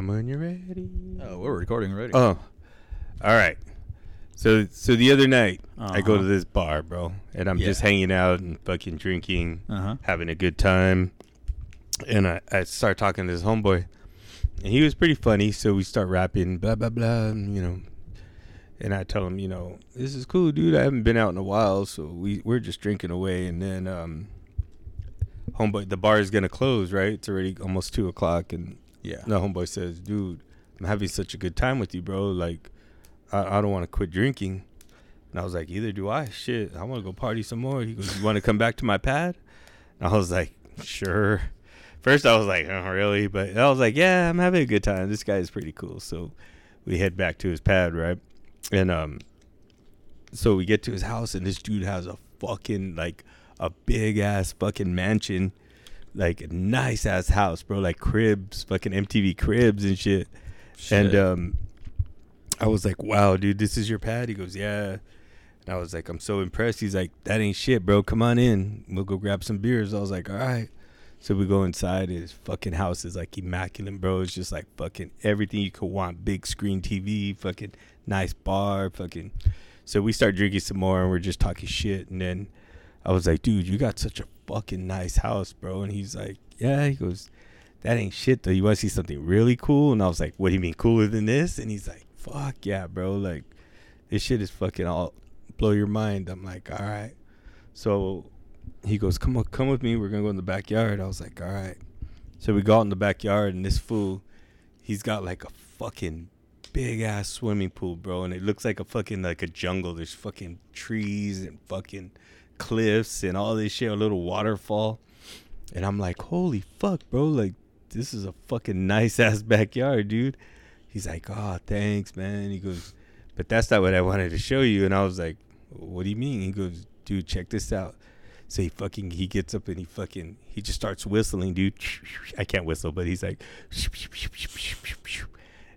Come on, you're ready. Oh, we're recording already. Oh, all right. So, so the other night I go Uh-huh. to this bar, bro, and I'm Yeah. just hanging out and fucking drinking, Uh huh. having a good time, and I, I start talking to this homeboy, and he was pretty funny. So we start rapping, blah blah blah, and, you know, and I tell him, you know, this is cool, dude. I haven't been out in a while, so we we're just drinking away, and then um, homeboy, the bar is gonna close, right? It's already almost two o'clock, and Yeah. the homeboy says, "Dude, I'm having such a good time with you, bro. Like, I, I don't want to quit drinking." And I was like, "Either do I. Shit, I want to go party some more." He goes, "You want to come back to my pad?" And I was like, "Sure." First, I was like, "Oh, really?" But I was like, "Yeah, I'm having a good time. This guy is pretty cool." So we head back to his pad, right? And um, so we get to his house, and this dude has a fucking like a big ass fucking mansion like nice ass house, bro, like cribs, fucking MTV cribs and shit. And um I was like, "Wow, dude, this is your pad?" He goes, "Yeah." And I was like, "I'm so impressed." He's like, "That ain't shit, bro. Come on in. We'll go grab some beers." I was like, "All right." So we go inside. His fucking house is like immaculate, bro. It's just like fucking everything you could want. Big screen TV, fucking nice bar, fucking. So we start drinking some more, and we're just talking shit. And then I was like, "Dude, you got such a fucking nice house, bro." And he's like, "Yeah." He goes, "That ain't shit though. You want to see something really cool?" And I was like, "What do you mean cooler than this?" And he's like, "Fuck yeah, bro. Like, this shit is fucking all blow your mind." I'm like, "All right." So he goes, "Come on, come with me. We're gonna go in the backyard." I was like, "All right." So we go out in the backyard, and this fool, he's got like a fucking big ass swimming pool, bro, and it looks like a fucking like a jungle. There's fucking trees and fucking cliffs and all this shit, a little waterfall. And I'm like, holy fuck, bro, like this is a fucking nice ass backyard, dude. He's like, oh, thanks, man. He goes, but that's not what I wanted to show you. And I was like, what do you mean? He goes, dude, check this out. So he fucking he gets up and he fucking he just starts whistling, dude. I can't whistle, but he's like,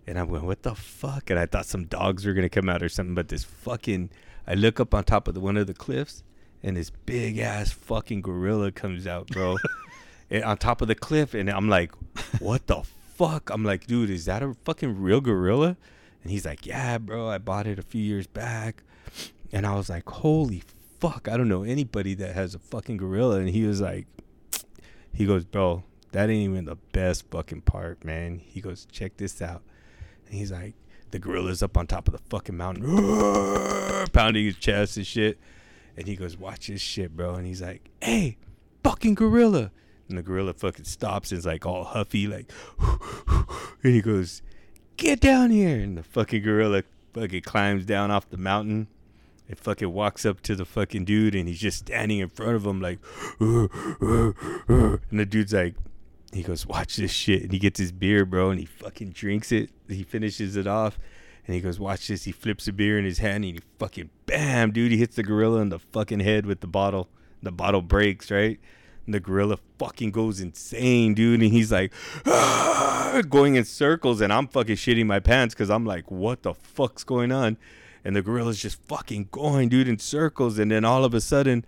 and I'm going, what the fuck? And I thought some dogs were gonna come out or something, but this fucking I look up on top of the one of the cliffs, and this big ass fucking gorilla comes out, bro, and on top of the cliff, and I'm like, what the fuck? I'm like, dude, is that a fucking real gorilla? And he's like, yeah, bro, I bought it a few years back, and I was like, holy fuck, I don't know anybody that has a fucking gorilla, and he was like, he goes, bro, that ain't even the best fucking part, man. He goes, check this out. And he's like, the gorilla's up on top of the fucking mountain, pounding his chest and shit. And he goes, watch this shit, bro. And he's like, hey, fucking gorilla. And the gorilla fucking stops and is like all huffy, like, and he goes, get down here. And the fucking gorilla fucking climbs down off the mountain. It fucking walks up to the fucking dude and he's just standing in front of him like, and the dude's like, he goes, watch this shit. And he gets his beer, bro, and he fucking drinks it. He finishes it off. And he goes, watch this. He flips a beer in his hand and he fucking, bam, dude. He hits the gorilla in the fucking head with the bottle. The bottle breaks, right? And the gorilla fucking goes insane, dude. And he's like, "Ah," going in circles. And I'm fucking shitting my pants because I'm like, what the fuck's going on? And the gorilla's just fucking going, dude, in circles. And then all of a sudden,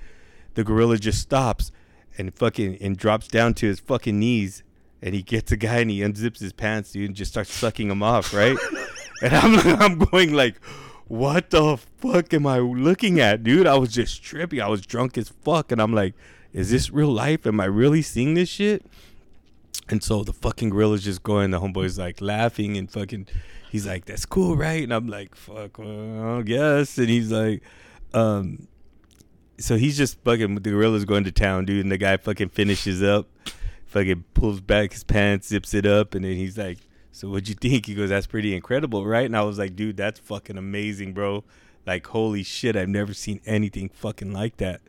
the gorilla just stops and fucking and drops down to his fucking knees and he gets a guy and he unzips his pants dude and just starts sucking him off right and i'm i'm going like what the fuck am i looking at dude? I was just trippy. I was drunk as fuck. And i'm like is this real life? Am i really seeing this shit? And so the fucking gorilla's just going. The homeboy's like laughing and fucking he's like that's cool right? And i'm like fuck well, guess. And he's like um so he's just fucking the gorilla's going to town, dude, and the guy fucking finishes up, fucking pulls back his pants, zips it up, and then he's like, "So what'd you think?" He goes, "That's pretty incredible, right?" And I was like, "Dude, that's fucking amazing, bro! Like, holy shit, I've never seen anything fucking like that."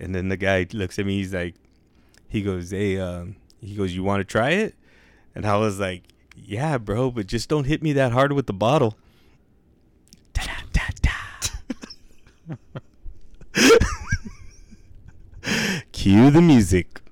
And then the guy looks at me, he's like, he goes, "Hey, um, he goes, you want to try it?" And I was like, "Yeah, bro, but just don't hit me that hard with the bottle." Cue the music.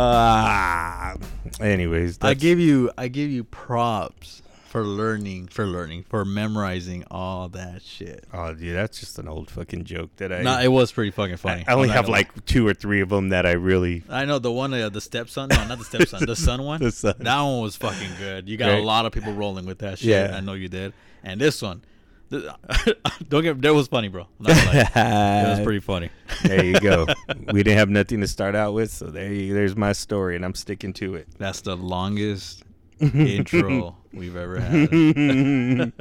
Ah. anyways, I give you I give you props for learning for learning for memorizing all that shit. Oh, dude, that's just an old fucking joke that I. No, it was pretty fucking funny. I only I'm not have like two or three of them that I really. I know the one uh, the stepson. No, not the stepson. the son one. The son. That one was fucking good. You got a lot of people rolling with that shit. Yeah. I know you did. And this one, don't get that was funny, bro. I'm. It was pretty funny. there you go. we didn't have nothing to start out with, so there you, there's my story, and I'm sticking to it. That's the longest intro we've ever had.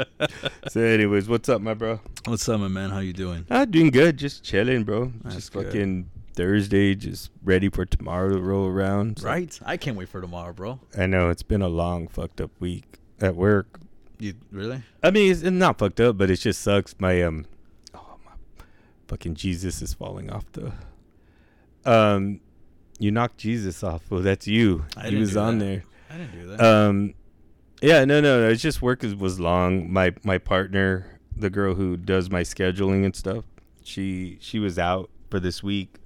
so, anyways, what's up, my bro? What's up, my man? How you doing? Ah, doing good. Just chilling, bro. That's just good. fucking Thursday. Just ready for tomorrow to roll around. So- Right? I can't wait for tomorrow, bro. I know it's been a long, fucked up week at work. You really? I mean, it's not fucked up, but it just sucks. My um, oh my, fucking Jesus is falling off the. Um, you knocked Jesus off. Well, that's you. I he didn't was do on that. there. I didn't do that. Um, yeah, no, no, no. It's just work is, was long. My my partner, the girl who does my scheduling and stuff, she she was out for this week.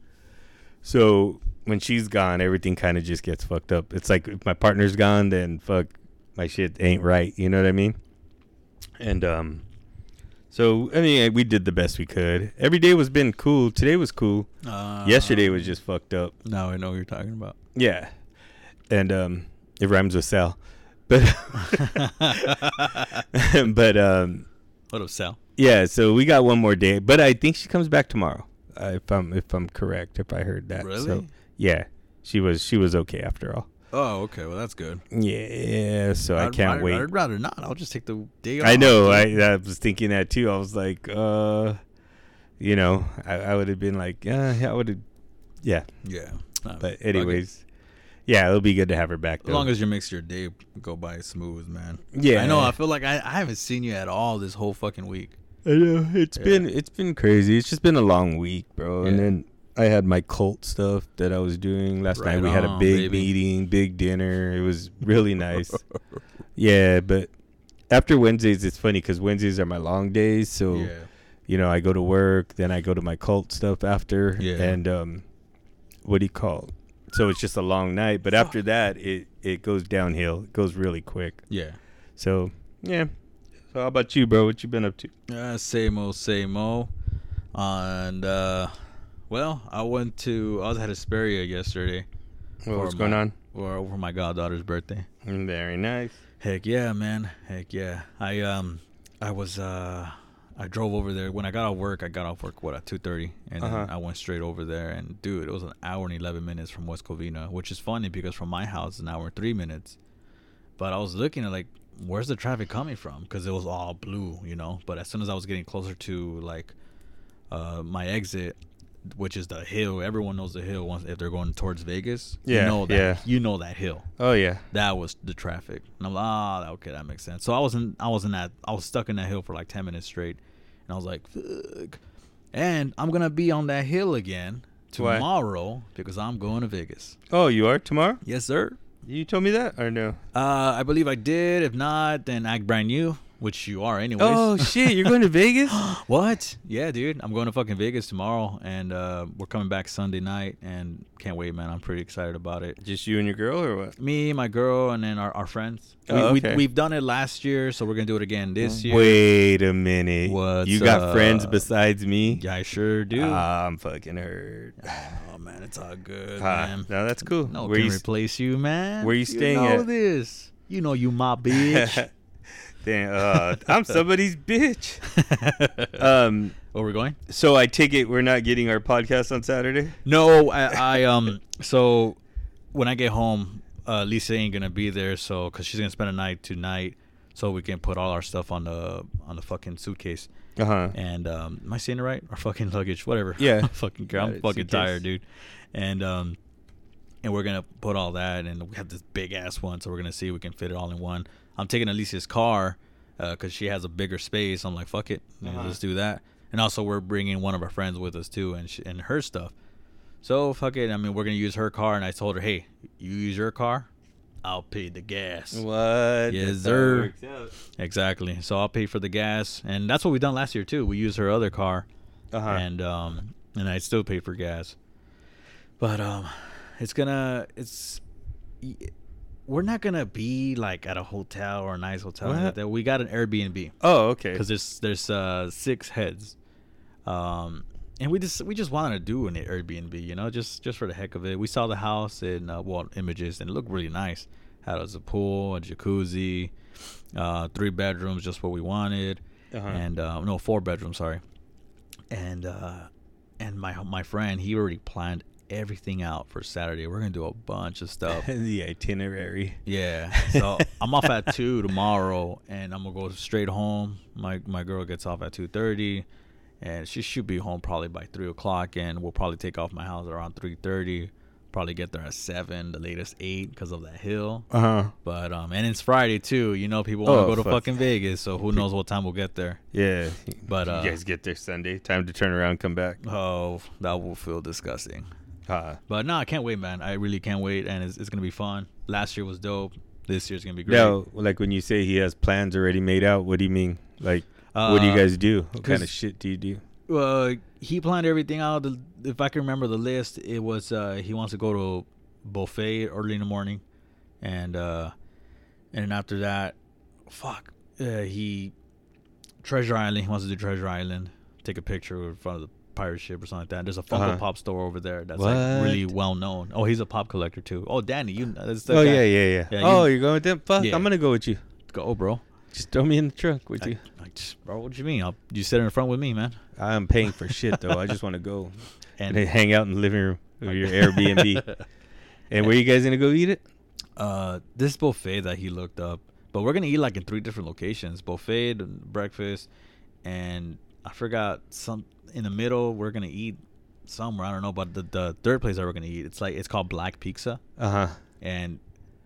So when she's gone, everything kind of just gets fucked up. It's like if my partner's gone, then fuck, my shit ain't right. You know what I mean? And um, so I mean, we did the best we could. Every day was been cool. Today was cool. Uh, Yesterday was just fucked up. Now I know what you're talking about. Yeah, and um, it rhymes with Sal, but but um, what up, Sal? yeah. So we got one more day, but I think she comes back tomorrow. Uh, if I'm if I'm correct, if I heard that. Really? So, yeah, she was she was okay after all. Oh, okay. Well, that's good. Yeah. So I I'd- can't I'd- wait. I'd rather not. I'll just take the day off. I know. I I was thinking that too. I was like, uh, you know, I, I would have been like, yeah, yeah, I would have, yeah. Yeah. Nah, But anyways, yeah, it'll be good to have her back. There. As long as you makes your day go by smooth, man. yeah, I know. I feel like I, I haven't seen you at all this whole fucking week. I know it's Yeah. been it's been crazy. It's just been a long week, bro. And then I had my cult stuff that I was doing last Right night. We had a big baby. meeting, big dinner. It was really nice. yeah, but after Wednesdays, it's funny because Wednesdays are my long days. So yeah. you know, I go to work, then I go to my cult stuff after, Yeah. and um, what do you call? It? So it's just a long night. But after that, it it goes downhill. It goes really quick. Yeah. So yeah. So how about you, bro? What you been up to? Uh, same old, same old. And uh, well, I went to I was at Hesperia yesterday Well, what's going my- on? for for my goddaughter's birthday. Very nice. Heck yeah, man. Heck yeah. I um I was uh I drove over there when I got off work. I got off work what at two thirty, and Uh-huh. I went straight over there. And dude, it was an hour and eleven minutes from West Covina, which is funny because from my house an hour and three minutes. But I was looking at like where's the traffic coming from because it was all blue, you know. But as soon as I was getting closer to like uh my exit, which is the hill, everyone knows the hill once if they're going towards Vegas. Yeah, you know that yeah. you know that hill Oh yeah. that was the traffic. And I'm like, ah, okay, that makes sense. So I wasn't, I wasn't that, I was stuck in that hill for like ten minutes straight, and I was like, fuck. And I'm gonna be on that hill again Why? tomorrow because I'm going to Vegas. Oh, you are tomorrow? Yes, sir. You told me that or no? Uh, I believe I did. If not, then act brand new, which you are anyways. Oh shit! You're going to Vegas? what? Yeah, dude. I'm going to fucking Vegas tomorrow, and uh, we're coming back Sunday night, and can't wait, man. I'm pretty excited about it. Just you and your girl or what? Me, my girl, and then our, our friends. Oh, we, okay. we, we've done it last year, so we're gonna do it again this year. Wait a minute. What's you got up? friends besides me? Yeah, I sure do. Ah, I'm fucking hurt. oh man, it's all good, Ah, man. no, that's cool. No Where can you s- replace you, man. where you staying know at? this. You know you my bitch. Uh, I'm somebody's bitch. Um, Where we going? so I take it we're not getting our podcast on Saturday. No, I, I um. So when I get home, uh, Lisa ain't gonna be there, so because she's gonna spend a night tonight, so we can put all our stuff on the on the fucking suitcase. Uh huh. And um, am I saying it right? Our fucking luggage, whatever. Yeah. fucking care. I'm fucking suitcase. tired, dude. And um, and we're gonna put all that, and we have this big ass one, so we're gonna see if we can fit it all in one. I'm taking Alicia's car because she has a bigger space. I'm like, fuck it, Uh-huh. let's do that. And also, we're bringing one of our friends with us too, and she, and her stuff. So fuck it. I mean, we're gonna use her car, and I told her, hey, you use your car, I'll pay the gas. What? Yes, That's how it sir. Exactly. So I'll pay for the gas, and that's what we done last year too. We used her other car, Uh-huh. and um, and I still paid for gas. But um, it's gonna it's we're not gonna be like at a hotel or a nice hotel. like that. We got an Airbnb Oh, okay. because there's there's uh six heads, um, and we just we just wanted to do an Airbnb, you know, just just for the heck of it. We saw the house in uh, well images and it looked really nice. Had a pool, a jacuzzi, uh, three bedrooms, just what we wanted, Uh-huh. and uh, no four bedrooms, sorry. And uh, and my my friend he already planned everything out for Saturday. We're gonna do a bunch of stuff. the itinerary. Yeah. So I'm off at two tomorrow, and I'm gonna go straight home. My my girl gets off at two thirty, and she should be home probably by three o'clock. And we'll probably take off my house around three thirty. Probably get there at seven, the latest eight, because of that hill. Uh huh. But um, and it's Friday too. You know, people want to Oh, go to fuck. fucking Vegas, so who knows what time we'll get there. Yeah. But, uh, you guys get there Sunday. Time to turn around, come back. Oh, that will feel disgusting. Uh, But no, I can't wait, man. I really can't wait, and it's, it's gonna be fun. Last year was dope. This year's gonna be great. now, like when you say he has plans already made out, what do you mean? Like, what do you Uh, guys do? What kind of shit do you do? uh, he planned everything out. If I can remember the list, it was uh, he wants to go to buffet early in the morning, and uh, and then after that, fuck, uh, he Treasure Island. He wants to do Treasure Island. Take a picture in front of the pirate ship or something like that. There's a Funko Uh-huh. Pop store over there that's like really well known. Oh, he's a pop collector too. Oh, Danny, you. Oh guy. yeah, yeah, yeah. Yeah, oh, you- are going with them? Fuck, Yeah. I'm gonna go with you. Go, bro. Just throw me in the trunk with you. I, I just, bro, what do you mean? I'll, you sit in the front with me, man. I'm paying for shit though. I just want to go and And hang out in the living room of your Airbnb. and where you guys gonna go eat it? uh this buffet that he looked up but we're gonna eat like in three different locations buffet breakfast and i forgot some in the middle we're gonna eat somewhere i don't know but the, the third place that we're gonna eat it's like it's called black pizza Uh huh. and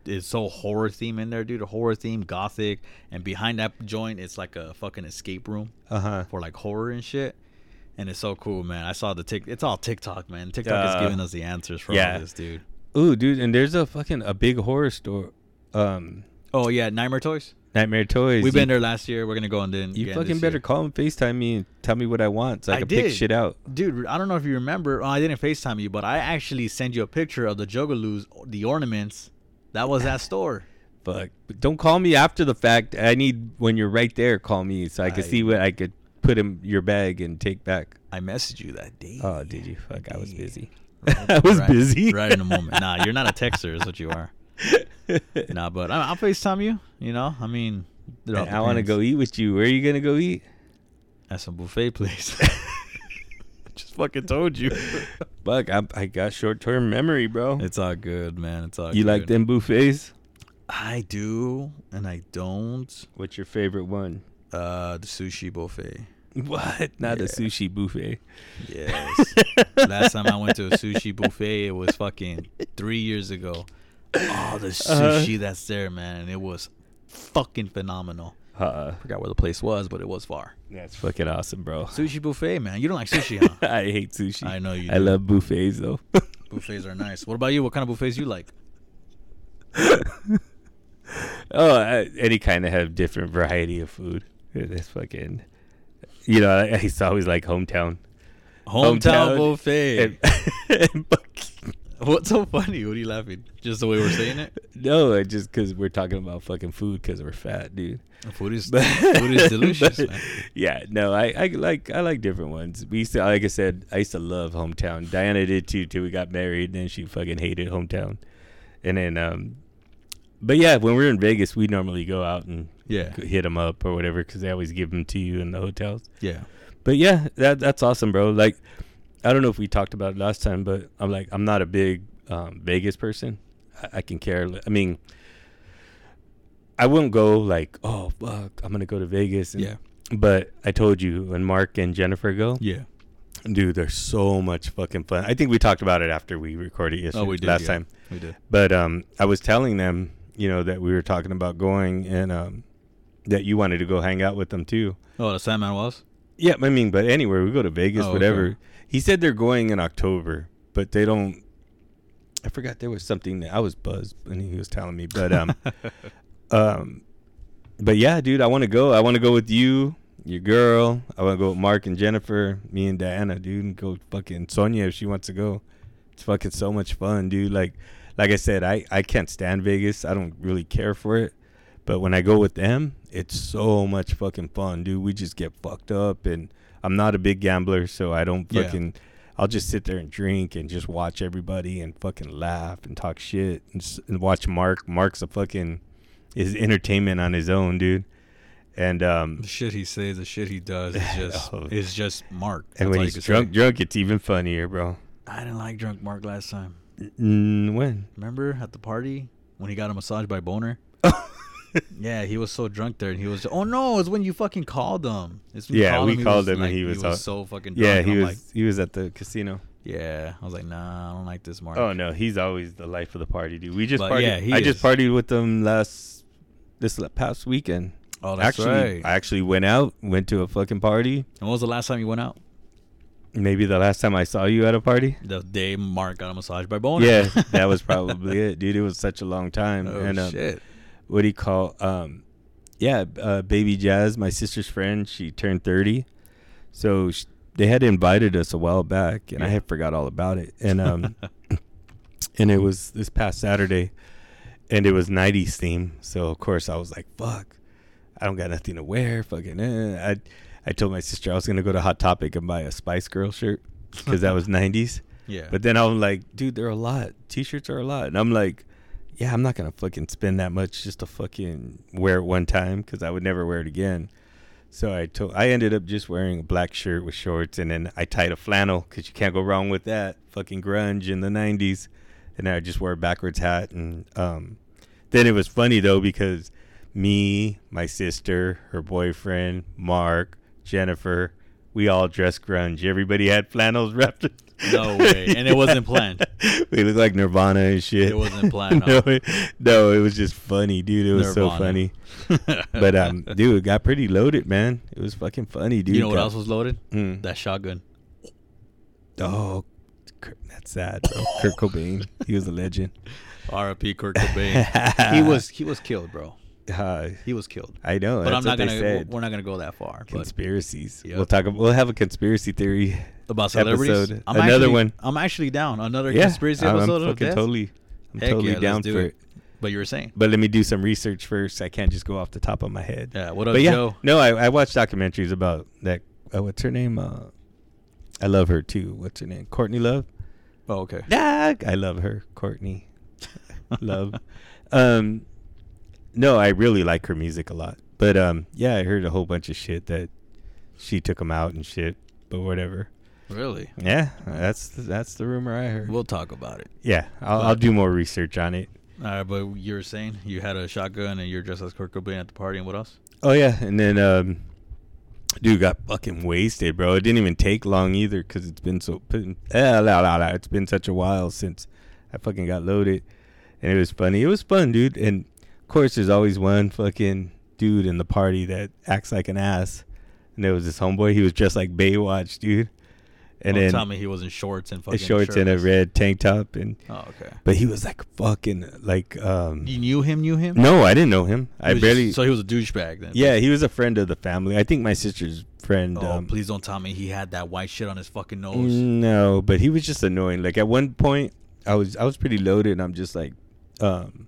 it's so horror theme in there dude a horror theme gothic and behind that joint it's like a fucking escape room Uh huh. for like horror and shit and it's so cool man i saw the tick it's all tiktok man tiktok is Uh, giving us the answers for yeah. all this dude Ooh, dude, and there's a fucking a big horror store. Um, oh yeah nightmare toys Nightmare Toys. We've You- been there last year. We're gonna go and then You fucking better year. call and FaceTime me and tell me what I want so I, I can pick shit out. dude. I don't know if you remember. Oh, I didn't Facetime you, but I actually sent you a picture of the Juggalos, the ornaments. That was that store. Fuck. But don't call me after the fact. I need when you're right there, call me so I can I- see what I could put in your bag and take back. I messaged you that day. Oh, did you? Fuck, I was busy. Right- I was right- busy. Right in the moment. Nah, you're not a texter, is what you are. Nah, but I, I'll Facetime you. You know, I mean, I want to go eat with you. Where are you gonna go eat? at some buffet place. Just fucking told you. Fuck, I, I got short term memory, bro. It's all good, man. It's all you good. like them buffets? I do, and I don't. What's your favorite one? Uh, the sushi buffet. What? Not Yeah. a sushi buffet. Yes. Last time I went to a sushi buffet, it was fucking three years ago. Oh, the Uh-huh. sushi that's there, man, and it was fucking phenomenal. Uh, Forgot where the place was, but it was far. that's fucking awesome, bro. Sushi buffet, man. You don't like sushi, huh? I hate sushi. I know you. I do. love buffets though. buffets are nice. What about you? What kind of buffets you like? oh, I, any kind of have different variety of food. It's fucking, you know, I, I used to always like hometown. Hometown, Hometown buffet. And, and fucking- What's so funny? What are you laughing? Just the way we're saying it? no, I just because we're talking about fucking food because we're fat, dude. Food is food is delicious, but, man. Yeah, no, I, I like I like different ones. We used to, like I said, I used to love hometown. Diana did too till we got married. Then she fucking hated hometown, and then um, but yeah, when we're in Vegas, we normally go out and Yeah, hit them up or whatever because they always give them to you in the hotels. yeah. But yeah, that that's awesome, bro. Like, I don't know if we talked about it last time, but I'm like, I'm not a big um, Vegas person. I, I can care. I mean, I wouldn't go like, oh fuck, I'm gonna go to Vegas. And, Yeah. But I told you when Mark and Jennifer go, Yeah. dude, there's so much fucking fun. I think we talked about it after we recorded yesterday, Oh, we did, last yeah. time. We did. But um, I was telling them, you know, that we were talking about going and um, that you wanted to go hang out with them too. Oh, the Sandman was? Yeah, I mean, but anywhere we go to Vegas, Oh, whatever. okay. He said they're going in October, but they don't. I forgot there was something that I was buzzed when he was telling me, but um, um, but yeah, dude, I want to go. I want to go with you, your girl. I want to go with Mark and Jennifer, me and Diana, dude, and go fucking Sonia if she wants to go. It's fucking so much fun, dude. Like, like I said, I I can't stand Vegas. I don't really care for it. But when I go with them, it's so much fucking fun, dude. We just get fucked up, and I'm not a big gambler, so I don't Yeah. fucking. I'll just sit there and drink and just watch everybody and fucking laugh and talk shit and, and watch Mark. Mark's a fucking is entertainment on his own, dude. And um, The shit he says, the shit he does, is just Oh. is just Mark. and That's when he's drunk, say. drunk, it's even funnier, bro. I didn't like drunk Mark last time. Mm, when? Remember at the party when he got a massage by Boner? Yeah, he was so drunk there, and he was. Oh no, it's when you fucking called him. It's when you Yeah, we he called was, him and like, he was so fucking. Drunk, Yeah, he was Like, he was at the casino. yeah, I was like, nah, I don't like this Mark. Oh no, he's always the life of the party, dude. We just But partied. yeah, he I just is. partied with them last this past weekend. Oh, that's actually, right. I actually went out, went to a fucking party. and when was the last time you went out? Maybe the last time I saw you at a party. The day Mark got a massage by Boner. Yeah, that was probably it, dude. It was such a long time. Oh and um, shit. What do you call? Um, yeah, uh, baby Jazz, my sister's friend, she turned thirty, so sh- they had invited us a while back, and I had forgot all about it. And um, and it was this past Saturday, and it was '90s theme. So of course I was like, "Fuck, I don't got nothing to wear." Fucking, eh. I I told my sister I was gonna go to Hot Topic and buy a Spice Girl shirt because that was '90s. yeah. But then I'm like, dude, they're a lot. T-shirts are a lot, and I'm like, yeah, I'm not gonna fucking spend that much just to fucking wear it one time because I would never wear it again. So I told, I ended up just wearing a black shirt with shorts, and then I tied a flannel because you can't go wrong with that. Fucking grunge in the '90s, and I just wore a backwards hat, and um, then it was funny though because me, my sister, her boyfriend, Mark, Jennifer, we all dressed grunge. Everybody had flannels wrapped. No way. And it wasn't planned. we looked like Nirvana and shit. It wasn't planned, no, it, no, it was just funny, dude. It was so funny. But um, dude, it got pretty loaded, man. It was fucking funny, dude. you know what Got- else was loaded? Mm. That shotgun. Oh, that's sad, bro. Kurt Cobain, he was a legend. R.I.P. Kurt Cobain. he was he was killed, bro. Uh, He was killed. I know. But I'm not gonna. said. We're not gonna go that far. Conspiracies. Yep. We'll talk. We'll have a conspiracy theory. about celebrities, episode. I'm Another actually, one. I'm actually down. Another Yeah, conspiracy I'm, I'm of fucking this. totally. I'm Heck totally yeah, down do for it. it. But you were saying, But let me do some research first. I can't just go off the top of my head. yeah. What up, but yeah, Joe? no, I, I watched documentaries about that. Uh, what's her name? Uh, I love her too. What's her name? Courtney Love. Oh, okay. Ah, I love her, Courtney Love. Um, no, I really like her music a lot. But um, yeah, I heard a whole bunch of shit that she took him out and shit. But whatever. Really? Yeah, that's that's the rumor I heard. We'll talk about it. yeah, I'll, I'll do more research on it. All right, but you were saying you had a shotgun and you're dressed as Kurt Cobain at the party, and what else? Oh yeah, and then um, dude got fucking wasted, bro. It didn't even take long either because it's been so eh, la, la, la. it's been such a while since I fucking got loaded, and it was funny. It was fun, dude. And of course, there's always one fucking dude in the party that acts like an ass. And there was this homeboy. He was dressed like Baywatch, dude. And Don't then tell me he was in shorts and fucking shorts and a red tank top, and Oh, okay. but he was like fucking like um. You knew him? Knew him? No, I didn't know him. He I was barely. Just, so he was a douchebag then. Yeah, he was a friend of the family. I think my sister's friend. Oh, um, please don't tell me he had that white shit on his fucking nose. No, but he was just annoying. Like at one point, I was I was pretty loaded, and I'm just like, um,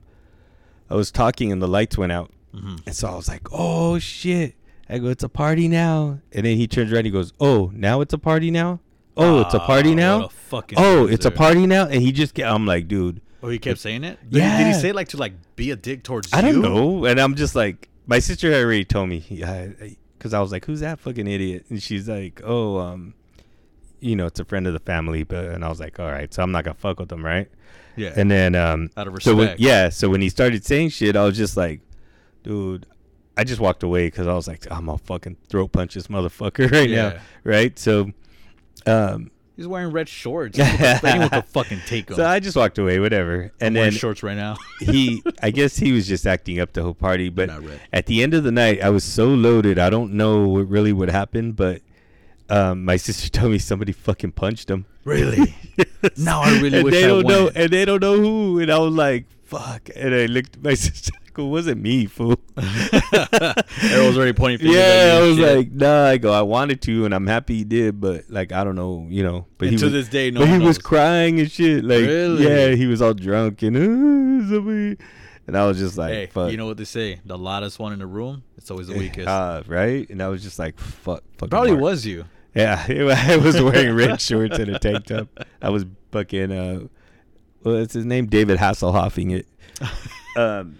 I was talking, and the lights went out, hmm and so I was like, oh shit. I go, it's a party now, and then he turns around, he goes, oh, now it's a party now. Oh, it's a party Ah, now. a Oh, it's a party now, and he just get. I'm like, dude, Oh, he kept saying it. Did he- did he say it like to like be a dick towards I you? don't know, and I'm just like, my sister had already told me, yeah, because I was like, who's that fucking idiot? And she's like, oh, um, you know, it's a friend of the family, but and I was like, all right, so I'm not gonna fuck with him, right? Yeah. And then, um, Out of so when, respect. yeah, so when he started saying shit, I was just like, dude, I just walked away because I was like, I'm gonna fucking throat punch this motherfucker right Yeah. now, right? So, um, He's wearing red shorts. Anyone could fucking take him. so I just walked away, whatever. I'm And wearing then shorts right now. he, I guess he was just acting up the whole party, but at the end of the night, I was so loaded. I don't know what really what happened, but um, my sister told me somebody fucking punched him. Really? Now I really and wish they I don't know, went. and they don't know who. And I was like, "Fuck!" And I looked at my sister. like, It wasn't me, fool. Everyone's already pointing fingers yeah, I was shit. like, nah. I go, I wanted to, and I'm happy he did, but like, I don't know, you know. But And he to was, this day, no but he one was crying and shit. Like, Really? yeah, he was all drunk and uh, somebody, and I was just like, hey, fuck. you know what they say? The loudest one in the room, it's always the weakest. Uh, right? And I was just like, fuck. Probably Mark. was you. Yeah, I was wearing red shorts and a tank top. I was fucking, uh, it's his name? David Hasselhoffing it. Um,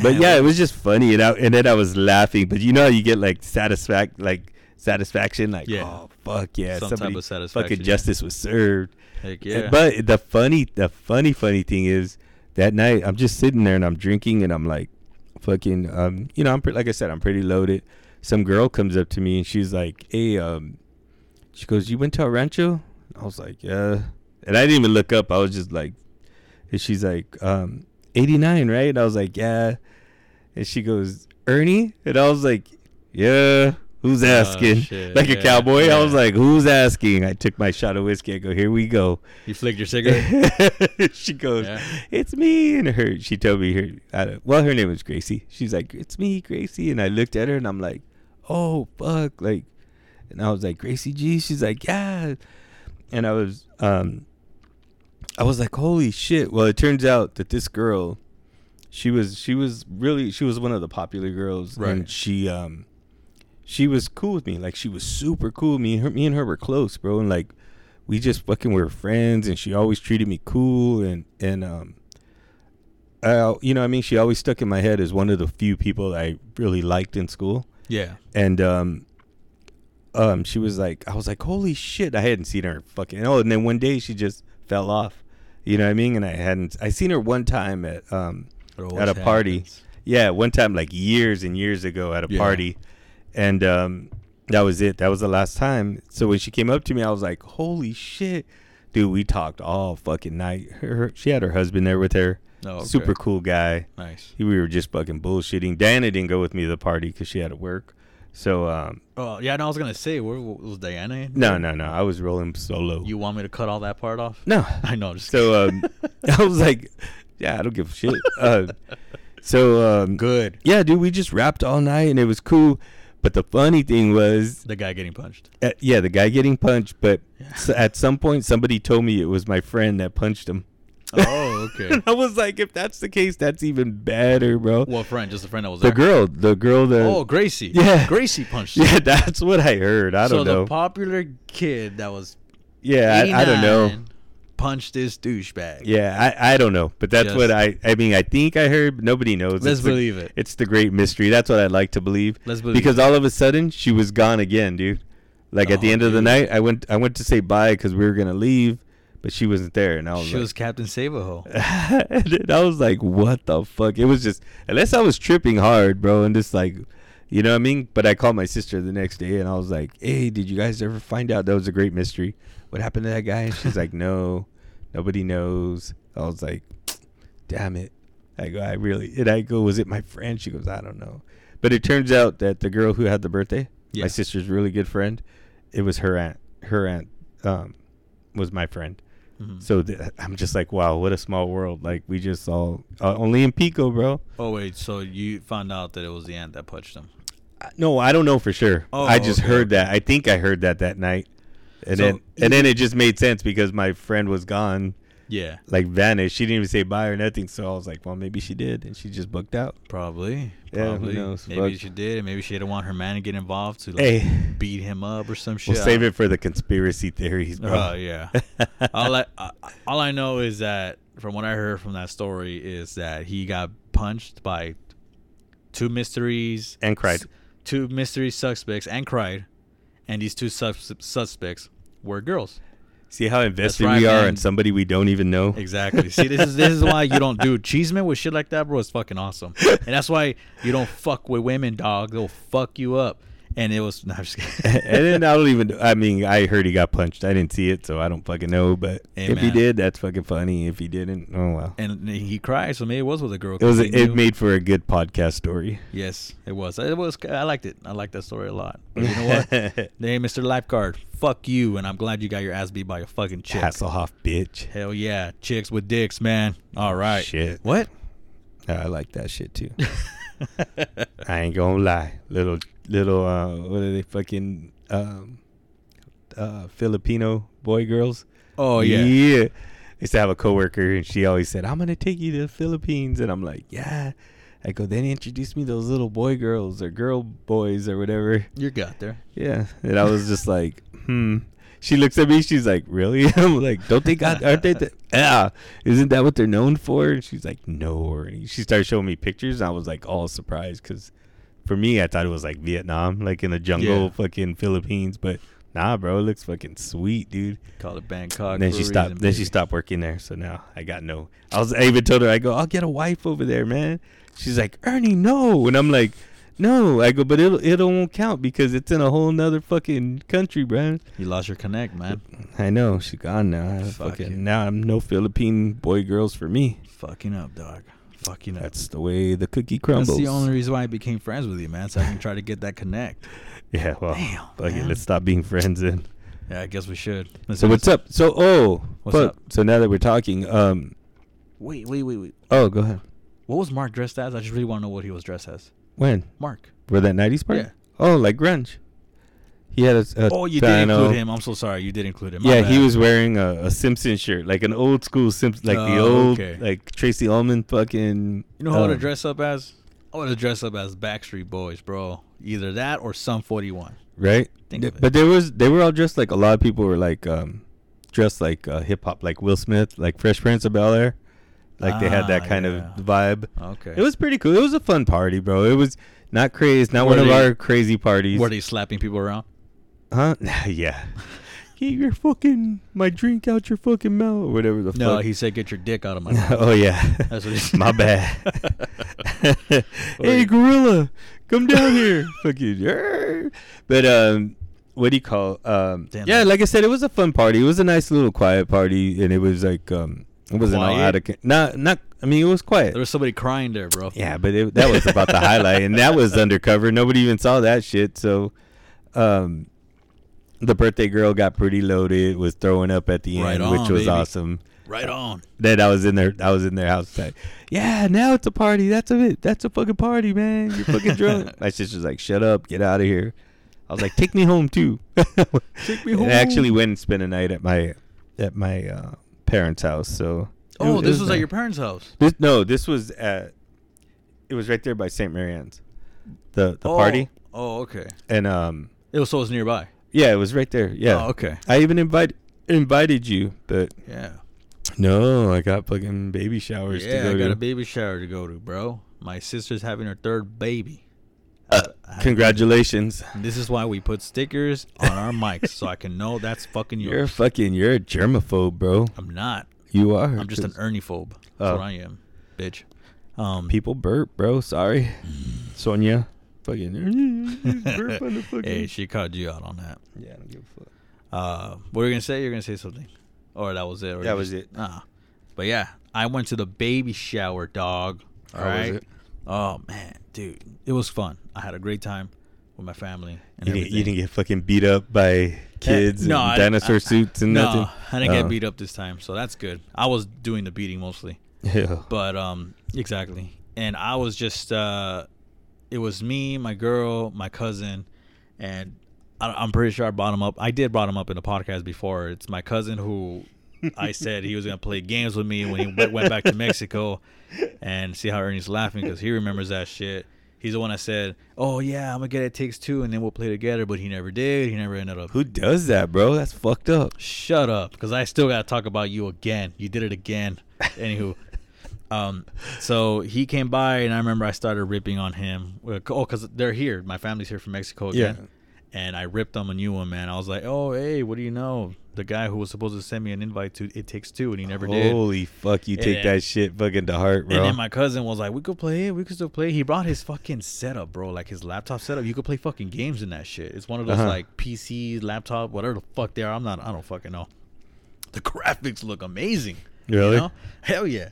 but yeah, it was just funny, and I, and then I was laughing. But you know, how you get like satisfact, like satisfaction, like Yeah. oh fuck yeah, Some type somebody of satisfaction, fucking yeah. justice was served. Heck yeah. But the funny, the funny, funny thing is that night I'm just sitting there and I'm drinking and I'm like, fucking, um, you know, I'm pre- like I said, I'm pretty loaded. Some girl comes up to me and she's like, hey, um, she goes, you went to El Rancho? I was like, yeah. And I didn't even look up. I was just like, and she's like, um, 89, right? And I was like, yeah. And she goes, Ernie? And I was like, yeah. Who's asking? Oh, shit, like a yeah, cowboy. I was like, who's asking? I took my shot of whiskey. I go, here we go. you flicked your cigarette. she goes, Yeah. "It's me," and her. She told me her. I well, her name was Gracie. She's like, "It's me, Gracie," and I looked at her and I'm like, "Oh fuck!" Like, and I was like, "Gracie G." She's like, "Yeah," and I was, um, I was like, "Holy shit!" Well, it turns out that this girl, she was, she was really, she was one of the popular girls, Right. and she, um, she was cool with me. Like, she was super cool. with Me and her, me and her were close, bro, and like we just fucking were friends and she always treated me cool and and um uh, you know I mean she always stuck in my head as one of the few people I really liked in school yeah. and um um she was like I was like holy shit I hadn't seen her fucking oh and then one day she just fell off you know what I mean and I hadn't I seen her one time at um at a party happens. yeah, one time like years and years ago at a Yeah. party, and um, that was it. That was the last time. So when she came up to me, I was like, "Holy shit, dude!" We talked all fucking night. Her, her- she had her husband there with her. Oh, okay. Super cool guy. Nice. He, we were just fucking bullshitting. Dana didn't go with me to the party because she had to work. So um, Oh yeah, no, I was gonna say, where was Diana? in? no, no, no. I was rolling solo. You want me to cut all that part off? no. I know. So um, I was like, "Yeah, I don't give a shit." Uh, so um, good. Yeah, dude, we just rapped all night and it was cool. But the funny thing was, The guy getting punched. uh, yeah, the guy getting punched. But Yeah. at some point, somebody told me it was my friend that punched him. Oh, okay. and I was like, if that's the case, that's even better, bro. what friend? Just a friend that was the there. girl, the girl that. Oh, Gracie. Yeah. Gracie punched. yeah, that's what I heard. I don't know. the popular kid that was yeah, I, I don't know. Punch this douchebag. Yeah, I, I don't know. But that's Yes. what I. I mean, I think I heard. Nobody knows. Let's It's the- believe it. It's the great mystery. That's what I'd like to believe. Let's believe because it. all of a sudden she was gone again, dude. Like at the Oh, end of the oh, night, I went I went to say bye because we were gonna leave, but she wasn't there, and I was she like, was Captain Savaho. and I was like, what the fuck? It was just unless I was tripping hard, bro, and just like, you know what I mean. But I called my sister the next day, and I was like, hey, did you guys ever find out that was a great mystery? What happened to that guy? And she's like, no, nobody knows. I was like, damn it. I go, I really, and I go, was it my friend? She goes, I don't know. But it turns out that the girl who had the birthday, Yeah. my sister's really good friend, it was her aunt. Her aunt um, was my friend. Mhm. So th- I'm just like, wow, what a small world. Like we just all uh, only in Pico, bro. oh wait, so you found out that it was the ant that punched him? Uh, No, I don't know for sure. Oh, I just okay, heard that. I think I heard that that night, and So then and then it just made sense because my friend was gone, Yeah, like vanished. She didn't even say bye or nothing. So I was like, well, maybe she did, and she just booked out. probably. Yeah, who Probably. knows? Maybe Fuck. she did, and maybe she didn't want her man to get involved to like Hey, beat him up or some shit. we'll save it for the conspiracy theories, bro. Oh yeah. all I uh, all I know is that from what I heard from that story is that he got punched by two mysteries And cried. s- two mystery suspects and cried, and these two sus- suspects were girls. See how invested right, we are man. in somebody we don't even know. Exactly. See, this is this is why you don't do cheeseman with shit like that, bro. It's fucking awesome, and that's why you don't fuck with women, dog. They'll fuck you up. And it was. No, I'm just kidding. and then I don't even. I mean, I heard he got punched. I didn't see it, so I don't fucking know. But Hey, if he did, that's fucking funny. If he didn't, oh well. and he cried, so maybe it was with a girl. It was. he It made for a good podcast story. Yes, it was. It was. I liked it. I liked that story a lot. But you know what? hey, Mr. Lifeguard, fuck you, and I'm glad you got your ass beat by a fucking chick. Hasselhoff, bitch. Hell yeah, chicks with dicks, man. All right. Shit. What? Oh, I like that shit too. I ain't gonna lie. Little little uh what are they fucking um uh Filipino boy girls? oh yeah. Yeah. I used to have a coworker and she always said, I'm gonna take you to the Philippines and I'm like, Yeah. I go, then introduce me to those little boy girls or girl boys or whatever. You got there. Yeah. And I was just like, hmm. She looks at me, she's like, Really? I'm like, Don't they got aren't they the, yeah. Isn't that what they're known for? And she's like, No. And she started showing me pictures and I was like all surprised because for me I thought it was like Vietnam, like in the jungle Yeah. fucking Philippines, but Nah, bro, it looks fucking sweet, dude. Call it Bangkok. then she stopped. reason, then she stopped working there. So now I got no. I was. I even told her. I go. I'll get a wife over there, man. She's like Ernie, no. And I'm like, no. I go, but it'll it won't count because it's in a whole nother fucking country, bro. You lost your connect, man. I know she's gone now. Fuck fucking you. now I'm no Philippine boy girls for me. Fucking up, dog. Fucking up. That's the way the cookie crumbles. That's the only reason why I became friends with you, man. So I can try to get that connect. Yeah. Well. Damn, fuck it, man. let's stop being friends then. Yeah, I guess we should. So what's up? So oh, What's fuck. up? So now that we're talking, um, Wait, wait, wait, wait. oh, go ahead. What was Mark dressed as? I just really want to know what he was dressed as. When Mark. for that '90s party? Yeah. Oh, like grunge. He had a. a Oh, you did include him. I'm so sorry. You did include him. My Yeah, he was wearing a, a Simpson shirt, like an old school Simpson, like the Oh, old, okay. like Tracey Ullman fucking. You know who I would um, dress up as? I want to dress up as Backstreet Boys, bro. Either that or Sum 41. right? Think Th- of it. but there was they were all dressed like a lot of people were like um dressed like uh, hip hop, like Will Smith, like Fresh Prince of Bel Air, like they had that Ah, kind yeah. of vibe. Okay. It was pretty cool. It was a fun party, bro. It was not crazy, not Were one of our crazy parties. Were they slapping people around? Huh? yeah. Get your fucking my drink out your fucking mouth, or whatever the fuck. No, fuck. he said, "Get your dick out of my." mouth." oh yeah. That's what he said. My bad. hey, gorilla, come down here. Fucking. "Arr." But um, what do you call? Um, Damn, yeah, that- like I said, it was a fun party. It was a nice little quiet party, and it was like um, it wasn't all Quiet? out of con- not not. I mean, it was quiet. There was somebody crying there, bro. Yeah, but it, that was about the highlight, and that was undercover. Nobody even saw that shit. So, um, the birthday girl got pretty loaded, was throwing up at the Right end, which was baby. awesome. Right on. That I was in their, I was in their house. Like, yeah, now it's a party. That's a it. That's a fucking party, man. You're fucking drunk. My sister's like, shut up, get out of here. I was like, take me home too. Take me And I actually went and spent a night at my, at my uh, parents' house. So. Oh, wa- it this was at your parents' house. This no, this was at. It was right there by St. Marianne's, the the oh. party, Oh, okay. and um, It was so it was nearby. Yeah, it was right there. Yeah, Oh, okay. I even invited invited you, but Yeah. no, I got fucking baby showers to Yeah, go I got to. a baby shower to go to, bro. My sister's having her third baby. Uh, Congratulations! This is why we put stickers on our mics so I can know that's fucking You're yours. fucking you're a germaphobe, bro. I'm not. You are. I'm just an Ernie phobe. That's Oh. what I am, bitch. Um, People burp, bro. Sorry, Sonia. Fucking burp on the fucking. hey, she called you out on that. yeah, I don't give a fuck. Uh, what were you gonna say? You're gonna say something, or that was it? Or That was just- it. Ah, but yeah, I went to the baby shower, dog. How was Alright? it? Oh man, dude, it was fun. I had a great time with my family and You didn't, you didn't get fucking beat up by kids no, and I- dinosaur I- suits and no, nothing. I didn't get Oh. beat up this time, so that's good. I was doing the beating mostly, Yeah. but um, exactly. And I was just, uh, it was me, my girl, my cousin, and I, I'm pretty sure I brought him up. I did brought him up in the podcast before. It's my cousin who I said he was gonna play games with me when he went, went back to Mexico, and see how Ernie's laughing because he remembers that shit. He's the one that said, "Oh yeah, I'm gonna get it takes two, and then we'll play together." But he never did. He never ended up Who does that, bro? That's fucked up. Shut up, because I still gotta talk about you again. You did it again. Anywho, um, so he came by, and I remember I started ripping on him. Oh, because they're here. My family's here from Mexico again. Yeah. And I ripped on a new one, man. I was like, "Oh, hey, what do you know? The guy who was supposed to send me an invite to It Takes Two, and he never did." Holy fuck, you take Yeah. that shit fucking to heart, bro. And then my cousin was like, "We could play it. We could still play." He brought his fucking setup, bro, like his laptop setup. You could play fucking games in that shit. It's one of those Uh-huh. like PC, laptop, whatever the fuck they are. I'm not. I don't fucking know. The graphics look amazing. Really? You know? Hell yeah.